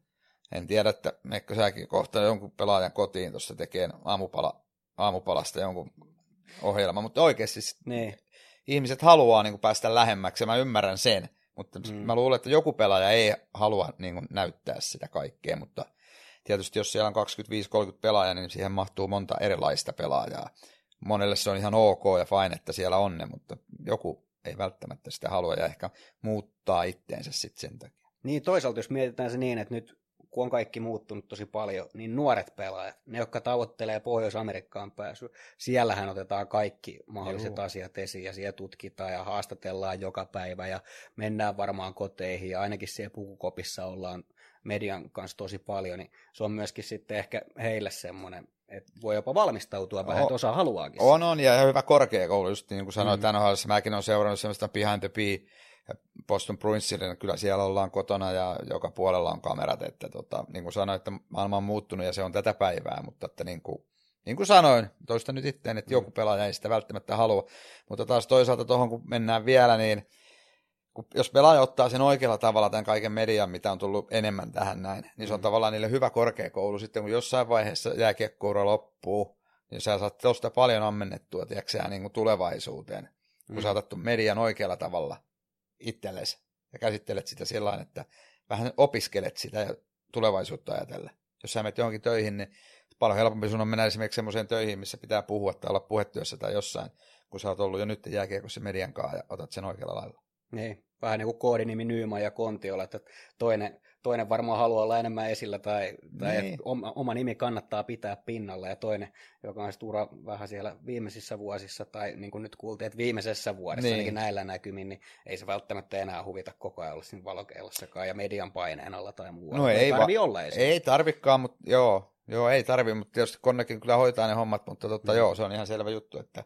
en tiedä, että meikö säkin kohta jonkun pelaajan kotiin tuossa tekee aamupala, aamupalasta jonkun ohjelma, mutta oikeasti niin. ihmiset haluaa niin kuin, päästä lähemmäksi ja mä ymmärrän sen, mutta mm. mä luulen, että joku pelaaja ei halua niin kuin, näyttää sitä kaikkea, mutta tietysti jos siellä on 25-30 pelaajaa, niin siihen mahtuu monta erilaista pelaajaa. Monelle se on ihan ok ja fine, että siellä on ne, mutta joku ei välttämättä sitä halua ja ehkä muuttaa itteensä sitten sen takia. Niin toisaalta jos mietitään se niin, että nyt kun on kaikki muuttunut tosi paljon, niin nuoret pelaajat, ne jotka tavoittelee Pohjois-Amerikkaan pääsyä, siellähän otetaan kaikki mahdolliset Juu. asiat esiin ja siellä tutkitaan ja haastatellaan joka päivä ja mennään varmaan koteihin ja ainakin siellä pukukopissa ollaan median kanssa tosi paljon, niin se on myöskin sitten ehkä heille semmoinen, että voi jopa valmistautua vähän, että osa haluaakin. On, on, ja hyvä korkeakoulu, just niin kuin sanoit, mm. NHL, mäkin olen seurannut semmoista behind the bee, Boston Bruinsille, kyllä siellä ollaan kotona ja joka puolella on kamerat, että tota, niin kuin sanoin, että maailma on muuttunut ja se on tätä päivää, mutta että niin kuin, niin kuin sanoin, toista nyt itteen, että joku pelaaja ei sitä välttämättä halua, mutta taas toisaalta tuohon kun mennään vielä, niin kun, jos pelaaja ottaa sen oikealla tavalla tämän kaiken median, mitä on tullut enemmän tähän näin, niin se on mm. tavallaan niille hyvä korkeakoulu. Sitten kun jossain vaiheessa jääkiekkoura loppuu, niin sä saat tuosta paljon ammennettua, tiedätkö, niin kuin tulevaisuuteen, kun mm. saatat median oikealla tavalla itsellesi ja käsittelet sitä sillä että vähän opiskelet sitä ja tulevaisuutta ajatellen. Jos sä menet johonkin töihin, niin paljon helpompi sun on mennä esimerkiksi semmoiseen töihin, missä pitää puhua tai olla puhetyössä tai jossain, kun sä oot ollut jo nyt jääkiekossa median kanssa ja otat sen oikealla lailla. Niin, vähän niin kuin koodinimi Nyyma ja Kontiola, että toinen, toinen varmaan haluaa olla enemmän esillä tai, tai niin. oma, oma nimi kannattaa pitää pinnalla ja toinen, joka on ura vähän siellä viimeisissä vuosissa tai niin kuin nyt kuultiin, että viimeisessä vuodessa niin. ainakin näillä näkymin, niin ei se välttämättä enää huvita koko ajan olla siinä valokeilassakaan ja median paineen alla tai muualla. No ei, ei tarvi va- olla esillä. Ei tarvikaan, mutta joo, joo ei tarvi, mutta tietysti Konnakin kyllä hoitaa ne hommat, mutta totta, mm. joo, se on ihan selvä juttu, että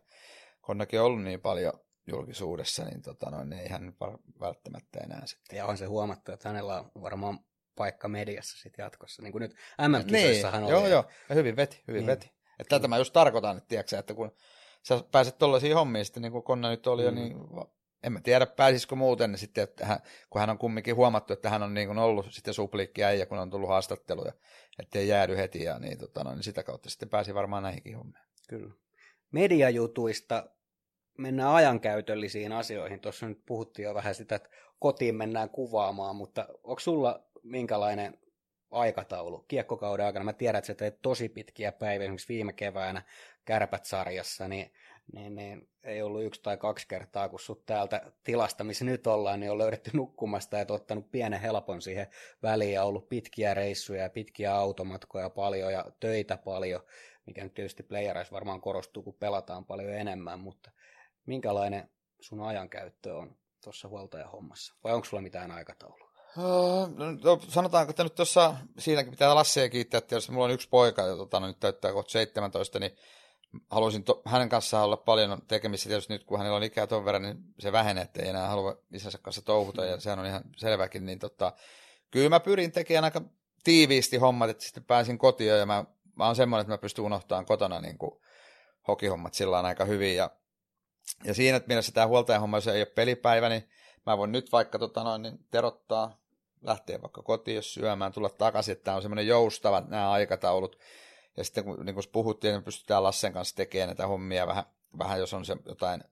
Konnakin on ollut niin paljon julkisuudessa, niin tota, noin, ei hän välttämättä enää sitten. Ja on se huomattu, että hänellä on varmaan paikka mediassa sitten jatkossa, niin kuin nyt mm niin, oli. Joo, joo, ja hyvin veti, hyvin niin. veti. Että tätä mä just tarkoitan, että, tiedätkö, että kun sä pääset tuollaisiin hommiin sitten, niin kuin Konna nyt oli mm. jo, niin en mä tiedä pääsisikö muuten, niin sitten, että hän, kun hän on kumminkin huomattu, että hän on niin kuin ollut sitten suplikki ja kun on tullut haastatteluja, ettei jäädy heti ja niin, tota, no, niin sitä kautta sitten pääsi varmaan näihinkin hommiin. Kyllä. Mediajutuista mennään ajankäytöllisiin asioihin. Tuossa nyt puhuttiin jo vähän sitä, että kotiin mennään kuvaamaan, mutta onko sulla minkälainen aikataulu kiekkokauden aikana? Mä tiedän, että sä teet tosi pitkiä päiviä, esimerkiksi viime keväänä Kärpät-sarjassa, niin, niin, niin ei ollut yksi tai kaksi kertaa, kun sut täältä tilasta, missä nyt ollaan, niin on löydetty nukkumasta ja ottanut pienen helpon siihen väliin ja ollut pitkiä reissuja ja pitkiä automatkoja paljon ja töitä paljon, mikä nyt tietysti playereissa varmaan korostuu, kun pelataan paljon enemmän, mutta minkälainen sun ajankäyttö on tuossa huoltajahommassa? Vai onko sulla mitään aikataulua? Uh, no, sanotaanko, että nyt tuossa, siinäkin pitää Lassia kiittää, että jos mulla on yksi poika, ja tota, no, nyt täyttää kohta 17, niin haluaisin to, hänen kanssaan olla paljon tekemisissä, tietysti nyt kun hänellä on ikää ton verran, niin se vähenee, että ei enää halua isänsä kanssa touhuta, ja sehän on ihan selväkin, niin tota, kyllä mä pyrin tekemään aika tiiviisti hommat, että sitten pääsin kotiin, ja mä, mä oon semmoinen, että mä pystyn unohtamaan kotona niin kuin hokihommat sillä aika hyvin, ja ja siinä mielessä tämä huoltajahomma, jos ei ole pelipäivä, niin mä voin nyt vaikka tota noin, niin terottaa, lähteä vaikka kotiin, jos syömään, tulla takaisin, että tämä on semmoinen joustava nämä aikataulut. Ja sitten kun, niin kun puhuttiin, niin pystytään Lassen kanssa tekemään näitä hommia vähän, vähän jos on se jotain,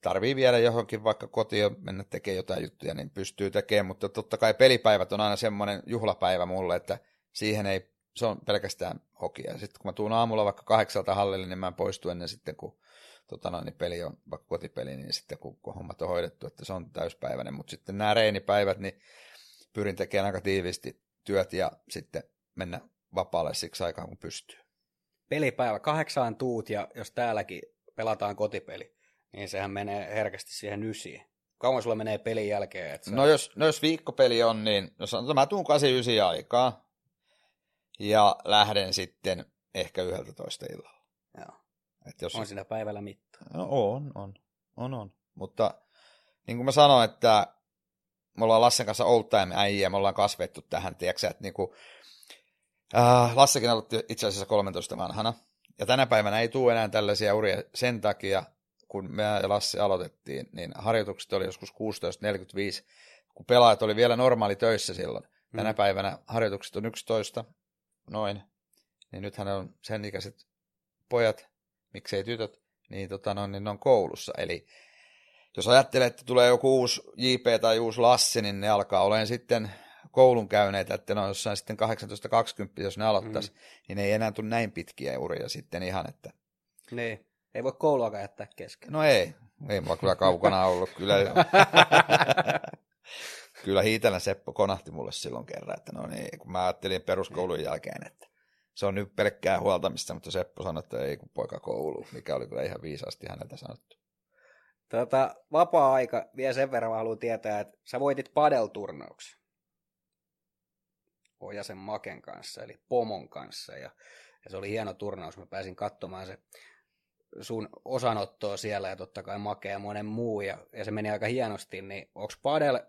tarvii viedä johonkin vaikka kotiin mennä tekemään jotain juttuja, niin pystyy tekemään, mutta totta kai pelipäivät on aina semmoinen juhlapäivä mulle, että siihen ei, se on pelkästään hokia. Sitten kun mä tuun aamulla vaikka kahdeksalta hallille, niin mä en poistu ennen sitten, kun tota noin, niin peli on vaikka kotipeli, niin sitten kun, kun hommat on hoidettu, että se on täyspäiväinen, mutta sitten nämä reenipäivät, niin pyrin tekemään aika tiiviisti työt ja sitten mennä vapaalle siksi aikaan, kun pystyy. Pelipäivä, kahdeksaan tuut ja jos täälläkin pelataan kotipeli, niin sehän menee herkästi siihen ysiin. Kauan sulla menee pelin jälkeen? Että sä... no, jos, no jos viikkopeli on, niin no sanotaan, mä tuun 89 aikaa ja lähden sitten ehkä 11 illalla. Joo. Et jos... On siinä päivällä mittaa. No on, on, on, on. Mutta niin kuin mä sanoin, että me ollaan Lassen kanssa old time äijä, me ollaan kasvettu tähän, tiedätkö, että niin kuin, äh, Lassekin aloitti itse asiassa 13 vanhana, ja tänä päivänä ei tule enää tällaisia uria sen takia, kun me ja Lassi aloitettiin, niin harjoitukset oli joskus 16.45, kun pelaajat oli vielä normaali töissä silloin. Tänä mm. päivänä harjoitukset on 11, noin, niin nythän on sen ikäiset pojat miksei tytöt, niin, tota, no, niin ne on koulussa. Eli jos ajattelee, että tulee joku uusi JP tai uusi Lassi, niin ne alkaa olemaan sitten koulun käyneitä, että ne on jossain sitten 18-20, jos ne aloittaisi, mm. niin ei enää tule näin pitkiä uria sitten ihan, että... Niin, ei voi kouluakaan jättää kesken. No ei, ei mulla kyllä kaukana ollut, kyllä kyllä Hiitelän Seppo konahti mulle silloin kerran, että no niin, kun mä ajattelin peruskoulun jälkeen, että se on nyt pelkkää huoltamista, mutta Seppo sanoi, että ei kun poika koulu, mikä oli kyllä ihan viisaasti häneltä sanottu. Tota, vapaa-aika, vielä sen verran haluan tietää, että sä voitit padelturnauksen. Ojasen Maken kanssa, eli Pomon kanssa, ja, ja se oli hieno turnaus. Mä pääsin katsomaan se sun osanottoa siellä, ja totta kai Make ja monen muu, ja, ja se meni aika hienosti, niin onko padel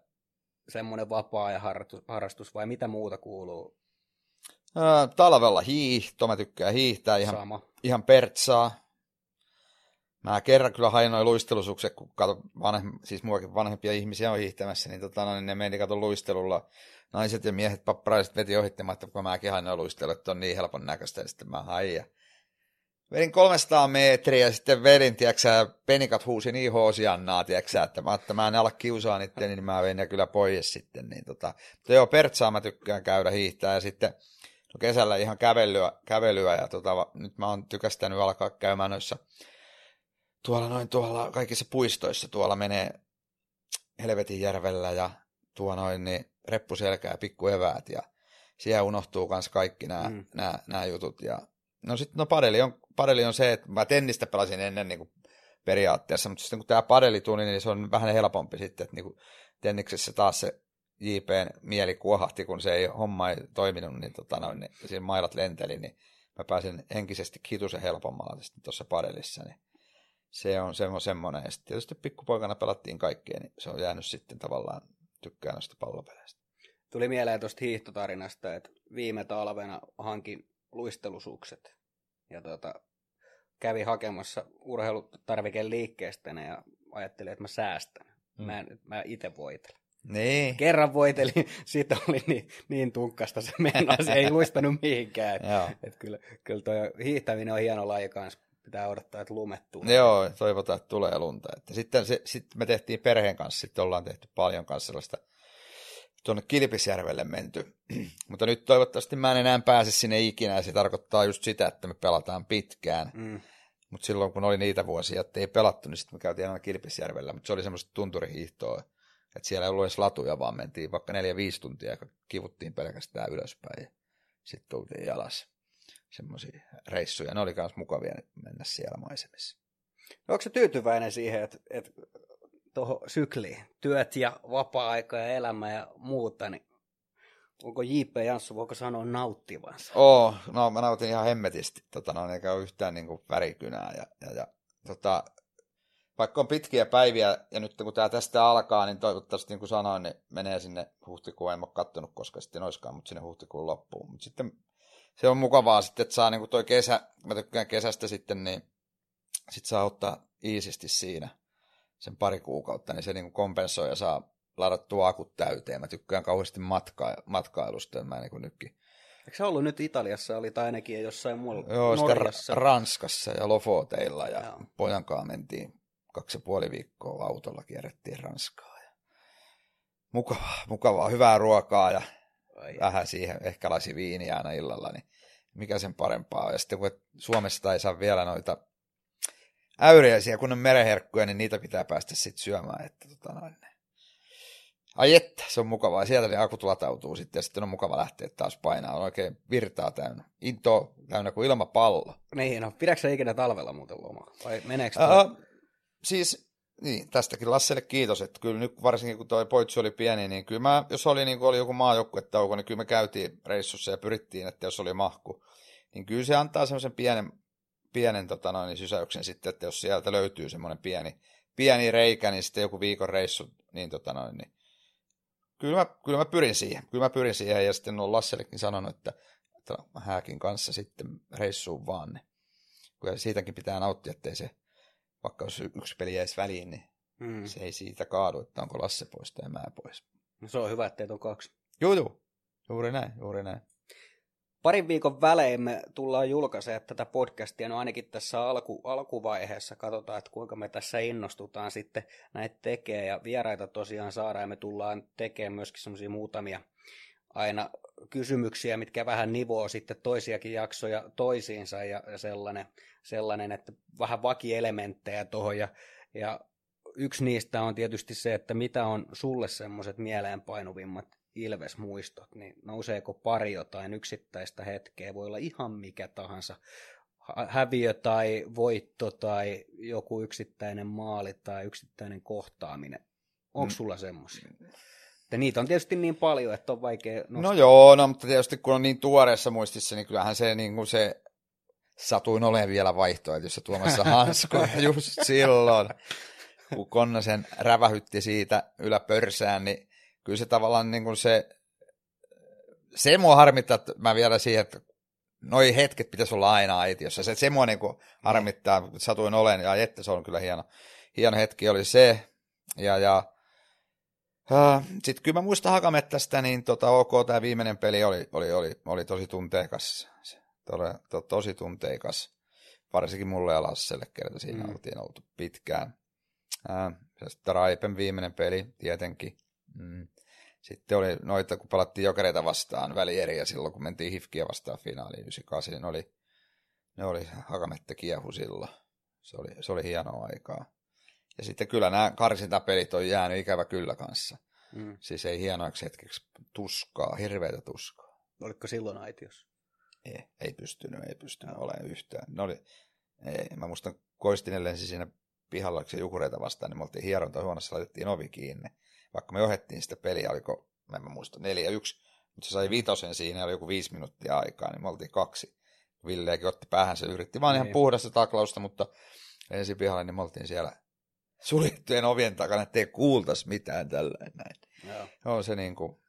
semmoinen vapaa ja harrastus, vai mitä muuta kuuluu? Talvella hiihto, mä tykkään hiihtää ihan, Sama. ihan pertsaa, Mä kerran kyllä hain noin luistelusukset, kun kato vanhem, siis muakin vanhempia ihmisiä on hiihtämässä, niin, tota, no, niin ne meni kato luistelulla. Naiset ja miehet papparaiset veti ohittamatta, kun mäkin hain noin luistelut, että on niin helpon näköistä, ja sitten mä hain. Ja vedin 300 metriä ja sitten vedin, tiedätkö penikat huusi niin hoosiannaa, tiedätkö että mä, että mä en ala kiusaa niitä, niin mä vein ja kyllä pois sitten. Niin tota, mutta joo, Pertsaa mä tykkään käydä hiihtää ja sitten kesällä ihan kävelyä, kävelyä ja tota, nyt mä oon tykästänyt alkaa käymään noissa tuolla noin tuolla kaikissa puistoissa tuolla menee Helvetin järvellä ja tuo noin niin reppuselkää pikku eväät ja siellä unohtuu myös kaikki nämä, mm. nämä, nämä jutut. Ja, no sitten no padeli on, padeli on se, että mä tennistä pelasin ennen niin kuin periaatteessa, mutta sitten kun tämä padeli tuli, niin se on vähän helpompi sitten, että niin kuin tenniksessä taas se JPn mieli kuohahti, kun se ei, homma ei toiminut, niin, tota noin, niin siinä mailat lenteli, niin mä pääsin henkisesti hitusen helpommalla tuossa padelissa, niin se on, se on semmoinen. Ja sitten tietysti pikkupoikana pelattiin kaikkea, niin se on jäänyt sitten tavallaan tykkään noista pallopeleistä. Tuli mieleen tuosta hiihtotarinasta, että viime talvena hankin luistelusukset ja tota, kävi hakemassa urheilutarviken liikkeestä ja ajattelin, että mä säästän. Hmm. Mä, mä itse voitelen. Niin. Kerran voitelin, siitä oli niin, niin tunkkasta se mennä, se ei luistanut mihinkään. Et kyllä, kyllä toi hiihtäminen on hieno laji kanssa pitää odottaa, että lumet tulee. Joo, toivotaan, että tulee lunta. Että sitten se, sit me tehtiin perheen kanssa, sitten ollaan tehty paljon kanssa sellaista tuonne Kilpisjärvelle menty. Mutta nyt toivottavasti mä en enää pääse sinne ikinä, ja se tarkoittaa just sitä, että me pelataan pitkään. Mm. Mutta silloin kun oli niitä vuosia, että ei pelattu, niin sitten me käytiin aina Kilpisjärvellä, mutta se oli semmoista tunturihiihtoa, että siellä ei ollut edes latuja, vaan mentiin vaikka neljä viisi tuntia ja kivuttiin pelkästään ylöspäin ja sitten tultiin jalas semmoisia reissuja. Ne oli myös mukavia mennä siellä maisemissa. No, onko se tyytyväinen siihen, että, että tuohon sykliin, työt ja vapaa-aika ja elämä ja muuta, niin onko J.P. Janssu, voiko sanoa nauttivansa? Oo, no mä nautin ihan hemmetisti, tota, no, eikä ole yhtään niin kuin värikynää. Ja, ja, ja tota, vaikka on pitkiä päiviä, ja nyt kun tämä tästä alkaa, niin toivottavasti niin kuin sanoin, niin menee sinne huhtikuun, en ole kattonut koska sitten olisikaan, mutta sinne huhtikuun loppuun. Mutta sitten se on mukavaa sitten, että saa niin toi kesä, mä tykkään kesästä sitten, niin sitten saa ottaa iisisti siinä sen pari kuukautta, niin se niin kompensoi ja saa ladattua akut täyteen. Mä tykkään kauheasti matka- matkailusta, mä niin nytkin. Eikö se ollut nyt Italiassa, oli tai ainakin jossain muualla? Joo, Norjassa. Ranskassa ja Lofoteilla ja Joo. pojankaan mentiin kaksi ja puoli viikkoa autolla kierrettiin Ranskaa. Ja mukavaa, mukavaa, hyvää ruokaa ja Ai vähän siihen, ehkä lasi viiniä aina illalla, niin mikä sen parempaa Ja sitten kun Suomesta ei saa vielä noita äyriäisiä, kun on mereherkkuja, niin niitä pitää päästä sitten syömään. Että, tota noin. Ai että, se on mukavaa. Sieltä ne akut latautuu sitten ja sitten on mukava lähteä taas painaa. On oikein virtaa täynnä. Into täynnä kuin ilmapallo. Niin, no pidätkö ikinä talvella muuten lomaa? Vai meneekö uh, Siis niin, tästäkin Lasselle kiitos, että kyllä nyt varsinkin kun toi poitsu oli pieni, niin kyllä mä, jos oli, niin oli joku maajoukkuetauko, niin kyllä me käytiin reissussa ja pyrittiin, että jos oli mahku, niin kyllä se antaa semmoisen pienen, pienen tota noin, niin sysäyksen sitten, että jos sieltä löytyy semmoinen pieni, pieni reikä, niin sitten joku viikon reissu, niin tota noin, niin kyllä mä, kyllä mä pyrin siihen, kyllä mä pyrin siihen, ja sitten on Lassellekin sanonut, että, että hääkin kanssa sitten reissuun vaan, niin. Kyllä siitäkin pitää nauttia, ettei se vaikka jos yksi peli jäisi väliin, niin mm. se ei siitä kaadu, että onko Lasse pois tai mä pois. No se on hyvä, että on kaksi. Joo, joo. Juuri näin, juuri näin. Parin viikon välein me tullaan julkaisemaan tätä podcastia, no ainakin tässä alku, alkuvaiheessa katsotaan, että kuinka me tässä innostutaan sitten näitä tekee ja vieraita tosiaan saadaan ja me tullaan tekemään myöskin semmoisia muutamia aina kysymyksiä, mitkä vähän nivoo sitten toisiakin jaksoja toisiinsa ja, ja sellainen, sellainen, että vähän vakielementtejä tuohon ja, ja yksi niistä on tietysti se, että mitä on sulle semmoiset mieleenpainuvimmat Ilves-muistot, niin nouseeko pari jotain yksittäistä hetkeä, voi olla ihan mikä tahansa, häviö tai voitto tai joku yksittäinen maali tai yksittäinen kohtaaminen. Onko mm. sulla semmoisia? Ja niitä on tietysti niin paljon, että on vaikea nostaa. No joo, no, mutta tietysti kun on niin tuoreessa muistissa, niin kyllähän se, niin kuin se satuin olemaan vielä vaihtoehtoissa tuomassa hanskoja just silloin, kun Konnasen rävähytti siitä yläpörsään, niin kyllä se tavallaan niin kuin se, se mua harmittaa, että mä vielä siihen, että noi hetket pitäisi olla aina aitiossa. Se, se mua niin kuin harmittaa, satuin olen, ja että se on kyllä hieno, hieno hetki oli se. Ja, ja Sitten kyllä mä muistan Hakamettästä, niin tota, ok, tämä viimeinen peli oli, oli, oli, oli tosi tunteikas. Todella, to, tosi tunteikas. Varsinkin mulle ja Lasselle, kerta siinä mm. oltiin oltu pitkään. Sitten Raipen viimeinen peli, tietenkin. Mm. Sitten oli noita, kun palattiin jokereita vastaan välieriä silloin, kun mentiin Hifkiä vastaan finaaliin 98, niin oli, ne oli Hakamettä kiehu silloin. Se oli, se oli hienoa aikaa. Ja sitten kyllä nämä karsintapelit on jäänyt ikävä kyllä kanssa. Mm. Siis ei hienoiksi hetkeksi tuskaa, hirveätä tuskaa. Oliko silloin aitiossa? Ei, ei pystynyt, ei pystynyt olemaan yhtään. Ne oli, ei, mä muistan Koistinen lensi siinä pihalla, se jukureita vastaan, niin me oltiin hierontahuoneessa, laitettiin ovi kiinni. Vaikka me johdettiin sitä peliä, oliko, mä en mä muista, neljä yksi, mutta se sai vitosen siinä, oli joku viisi minuuttia aikaa, niin me oltiin kaksi. Villeäkin otti päähän, se yritti vaan niin. ihan puhdasta taklausta, mutta ensi pihalle, niin me oltiin siellä suljettujen ovien takana, ettei kuultaisi mitään tällä näin. Joo. On se niin kuin,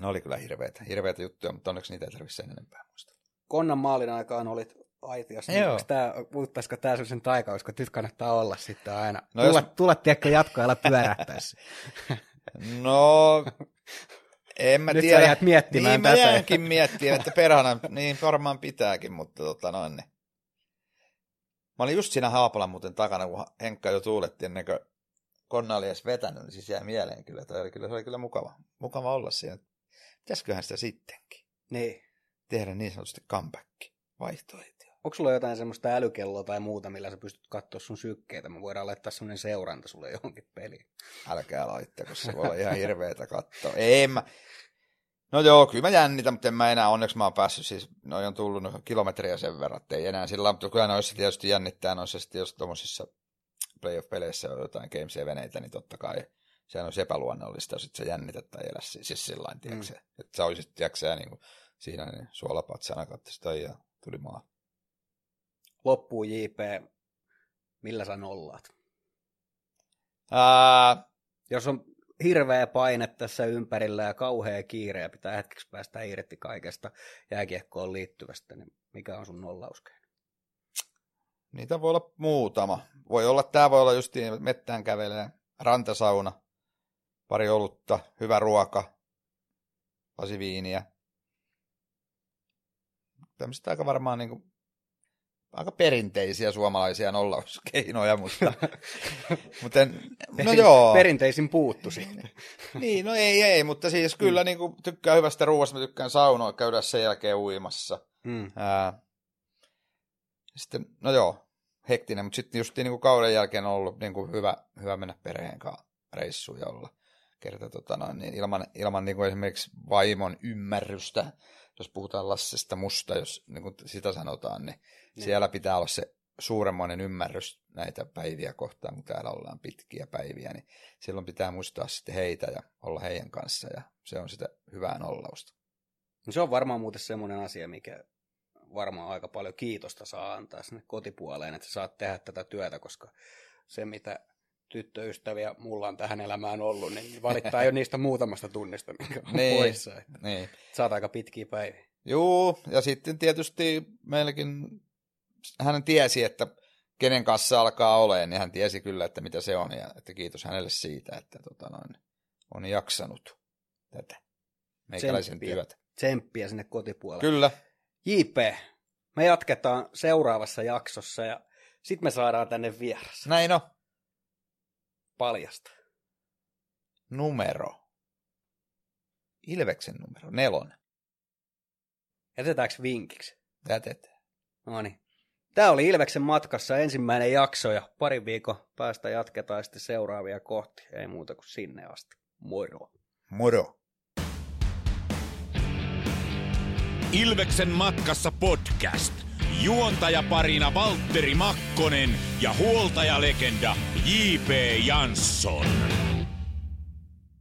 ne oli kyllä hirveitä, hirveitä juttuja, mutta onneksi niitä ei tarvitse sen enempää muistaa. Konnan maalin aikaan olit aitiassa. Joo. Tää, muuttaisiko tämä sellaisen taikaus, kun nyt kannattaa olla sitten aina. No tulla, jos... tulla tiedäkö, jatkoajalla pyörähtäessä. no, en mä nyt tiedä. Nyt miettimään niin, tätä. Niin, mä jäänkin miettimään, että perhana, niin varmaan pitääkin, mutta tota noin. Niin. Mä olin just siinä Haapalan muuten takana, kun Henkka jo tuuletti ennen kuin Konna oli edes vetänyt, niin siis jäi mieleen kyllä. Toi oli kyllä, se oli kyllä mukava, mukava olla siinä. Pitäisiköhän sitä sittenkin? Niin. Tehdä niin sanotusti comeback, vaihtoehto. Onko sulla jotain semmoista älykelloa tai muuta, millä sä pystyt katsoa sun sykkeitä? Me voidaan laittaa semmoinen seuranta sulle johonkin peliin. Älkää laittako, se voi olla ihan hirveetä katsoa. Ei mä, No joo, kyllä mä jännitän, mutta en mä enää, onneksi mä oon päässyt, siis noin on tullut kilometriä sen verran, että ei enää sillä mutta kyllä noissa tietysti jännittää noissa sitten, jos tuommoisissa playoff-peleissä on jotain gamesia veneitä, niin totta kai sehän on epäluonnollista, jos se jännität tai elä siis, siis sillä lailla, mm. että sä olisit, tiedätkö niin kuin, siinä niin suolapatsana katsoisi ja tuli maa. Loppuu JP, millä sä nollaat? Ää... Jos on hirveä paine tässä ympärillä ja kauhea kiire ja pitää hetkeksi päästä irti kaikesta jääkiekkoon liittyvästä, niin mikä on sun nollauskeino? Niitä voi olla muutama. Voi olla, tämä voi olla just mettään kävelee, rantasauna, pari olutta, hyvä ruoka, lasi viiniä. Tämmöistä aika varmaan niin kuin aika perinteisiä suomalaisia nollauskeinoja, mutta, mutta en, no joo. Perinteisin puuttu siinä. niin, no ei, ei, mutta siis kyllä mm. niin kuin, tykkää hyvästä ruoasta, mä tykkään saunoa, käydä sen jälkeen uimassa. Mm. Ää, sitten, no joo, hektinen, mutta sitten just niin kuin kauden jälkeen on ollut niin kuin hyvä, hyvä mennä perheen kanssa reissuun ja olla kerta tota noin, niin ilman, ilman niin kuin esimerkiksi vaimon ymmärrystä, jos puhutaan Lassesta musta, jos niin kuin sitä sanotaan, niin niin. Siellä pitää olla se suuremmoinen ymmärrys näitä päiviä kohtaan, kun täällä ollaan pitkiä päiviä, niin silloin pitää muistaa sitten heitä ja olla heidän kanssa, ja se on sitä hyvää nollausta. No se on varmaan muuten semmoinen asia, mikä varmaan aika paljon kiitosta saa antaa sinne kotipuoleen, että sä saat tehdä tätä työtä, koska se, mitä tyttöystäviä mulla on tähän elämään ollut, niin valittaa jo niistä muutamasta tunnista, mikä on niin, poissa. Että niin. Saat aika pitkiä päiviä. Joo, ja sitten tietysti meilläkin hän tiesi, että kenen kanssa alkaa olemaan, niin hän tiesi kyllä, että mitä se on, ja että kiitos hänelle siitä, että tota noin, on jaksanut tätä meikäläisen Tsemppiä. työtä. Tsemppiä sinne kotipuolelle. Kyllä. JP, me jatketaan seuraavassa jaksossa, ja sitten me saadaan tänne vieras. Näin on. Paljasta. Numero. Ilveksen numero nelonen. Jätetäänkö vinkiksi? Jätetään. No niin. Tämä oli Ilveksen matkassa ensimmäinen jakso ja parin viikon päästä jatketaan sitten seuraavia kohti. Ei muuta kuin sinne asti. Moro. Moro. Ilveksen matkassa podcast. Juontaja parina Valtteri Makkonen ja huoltajalegenda J.P. Jansson.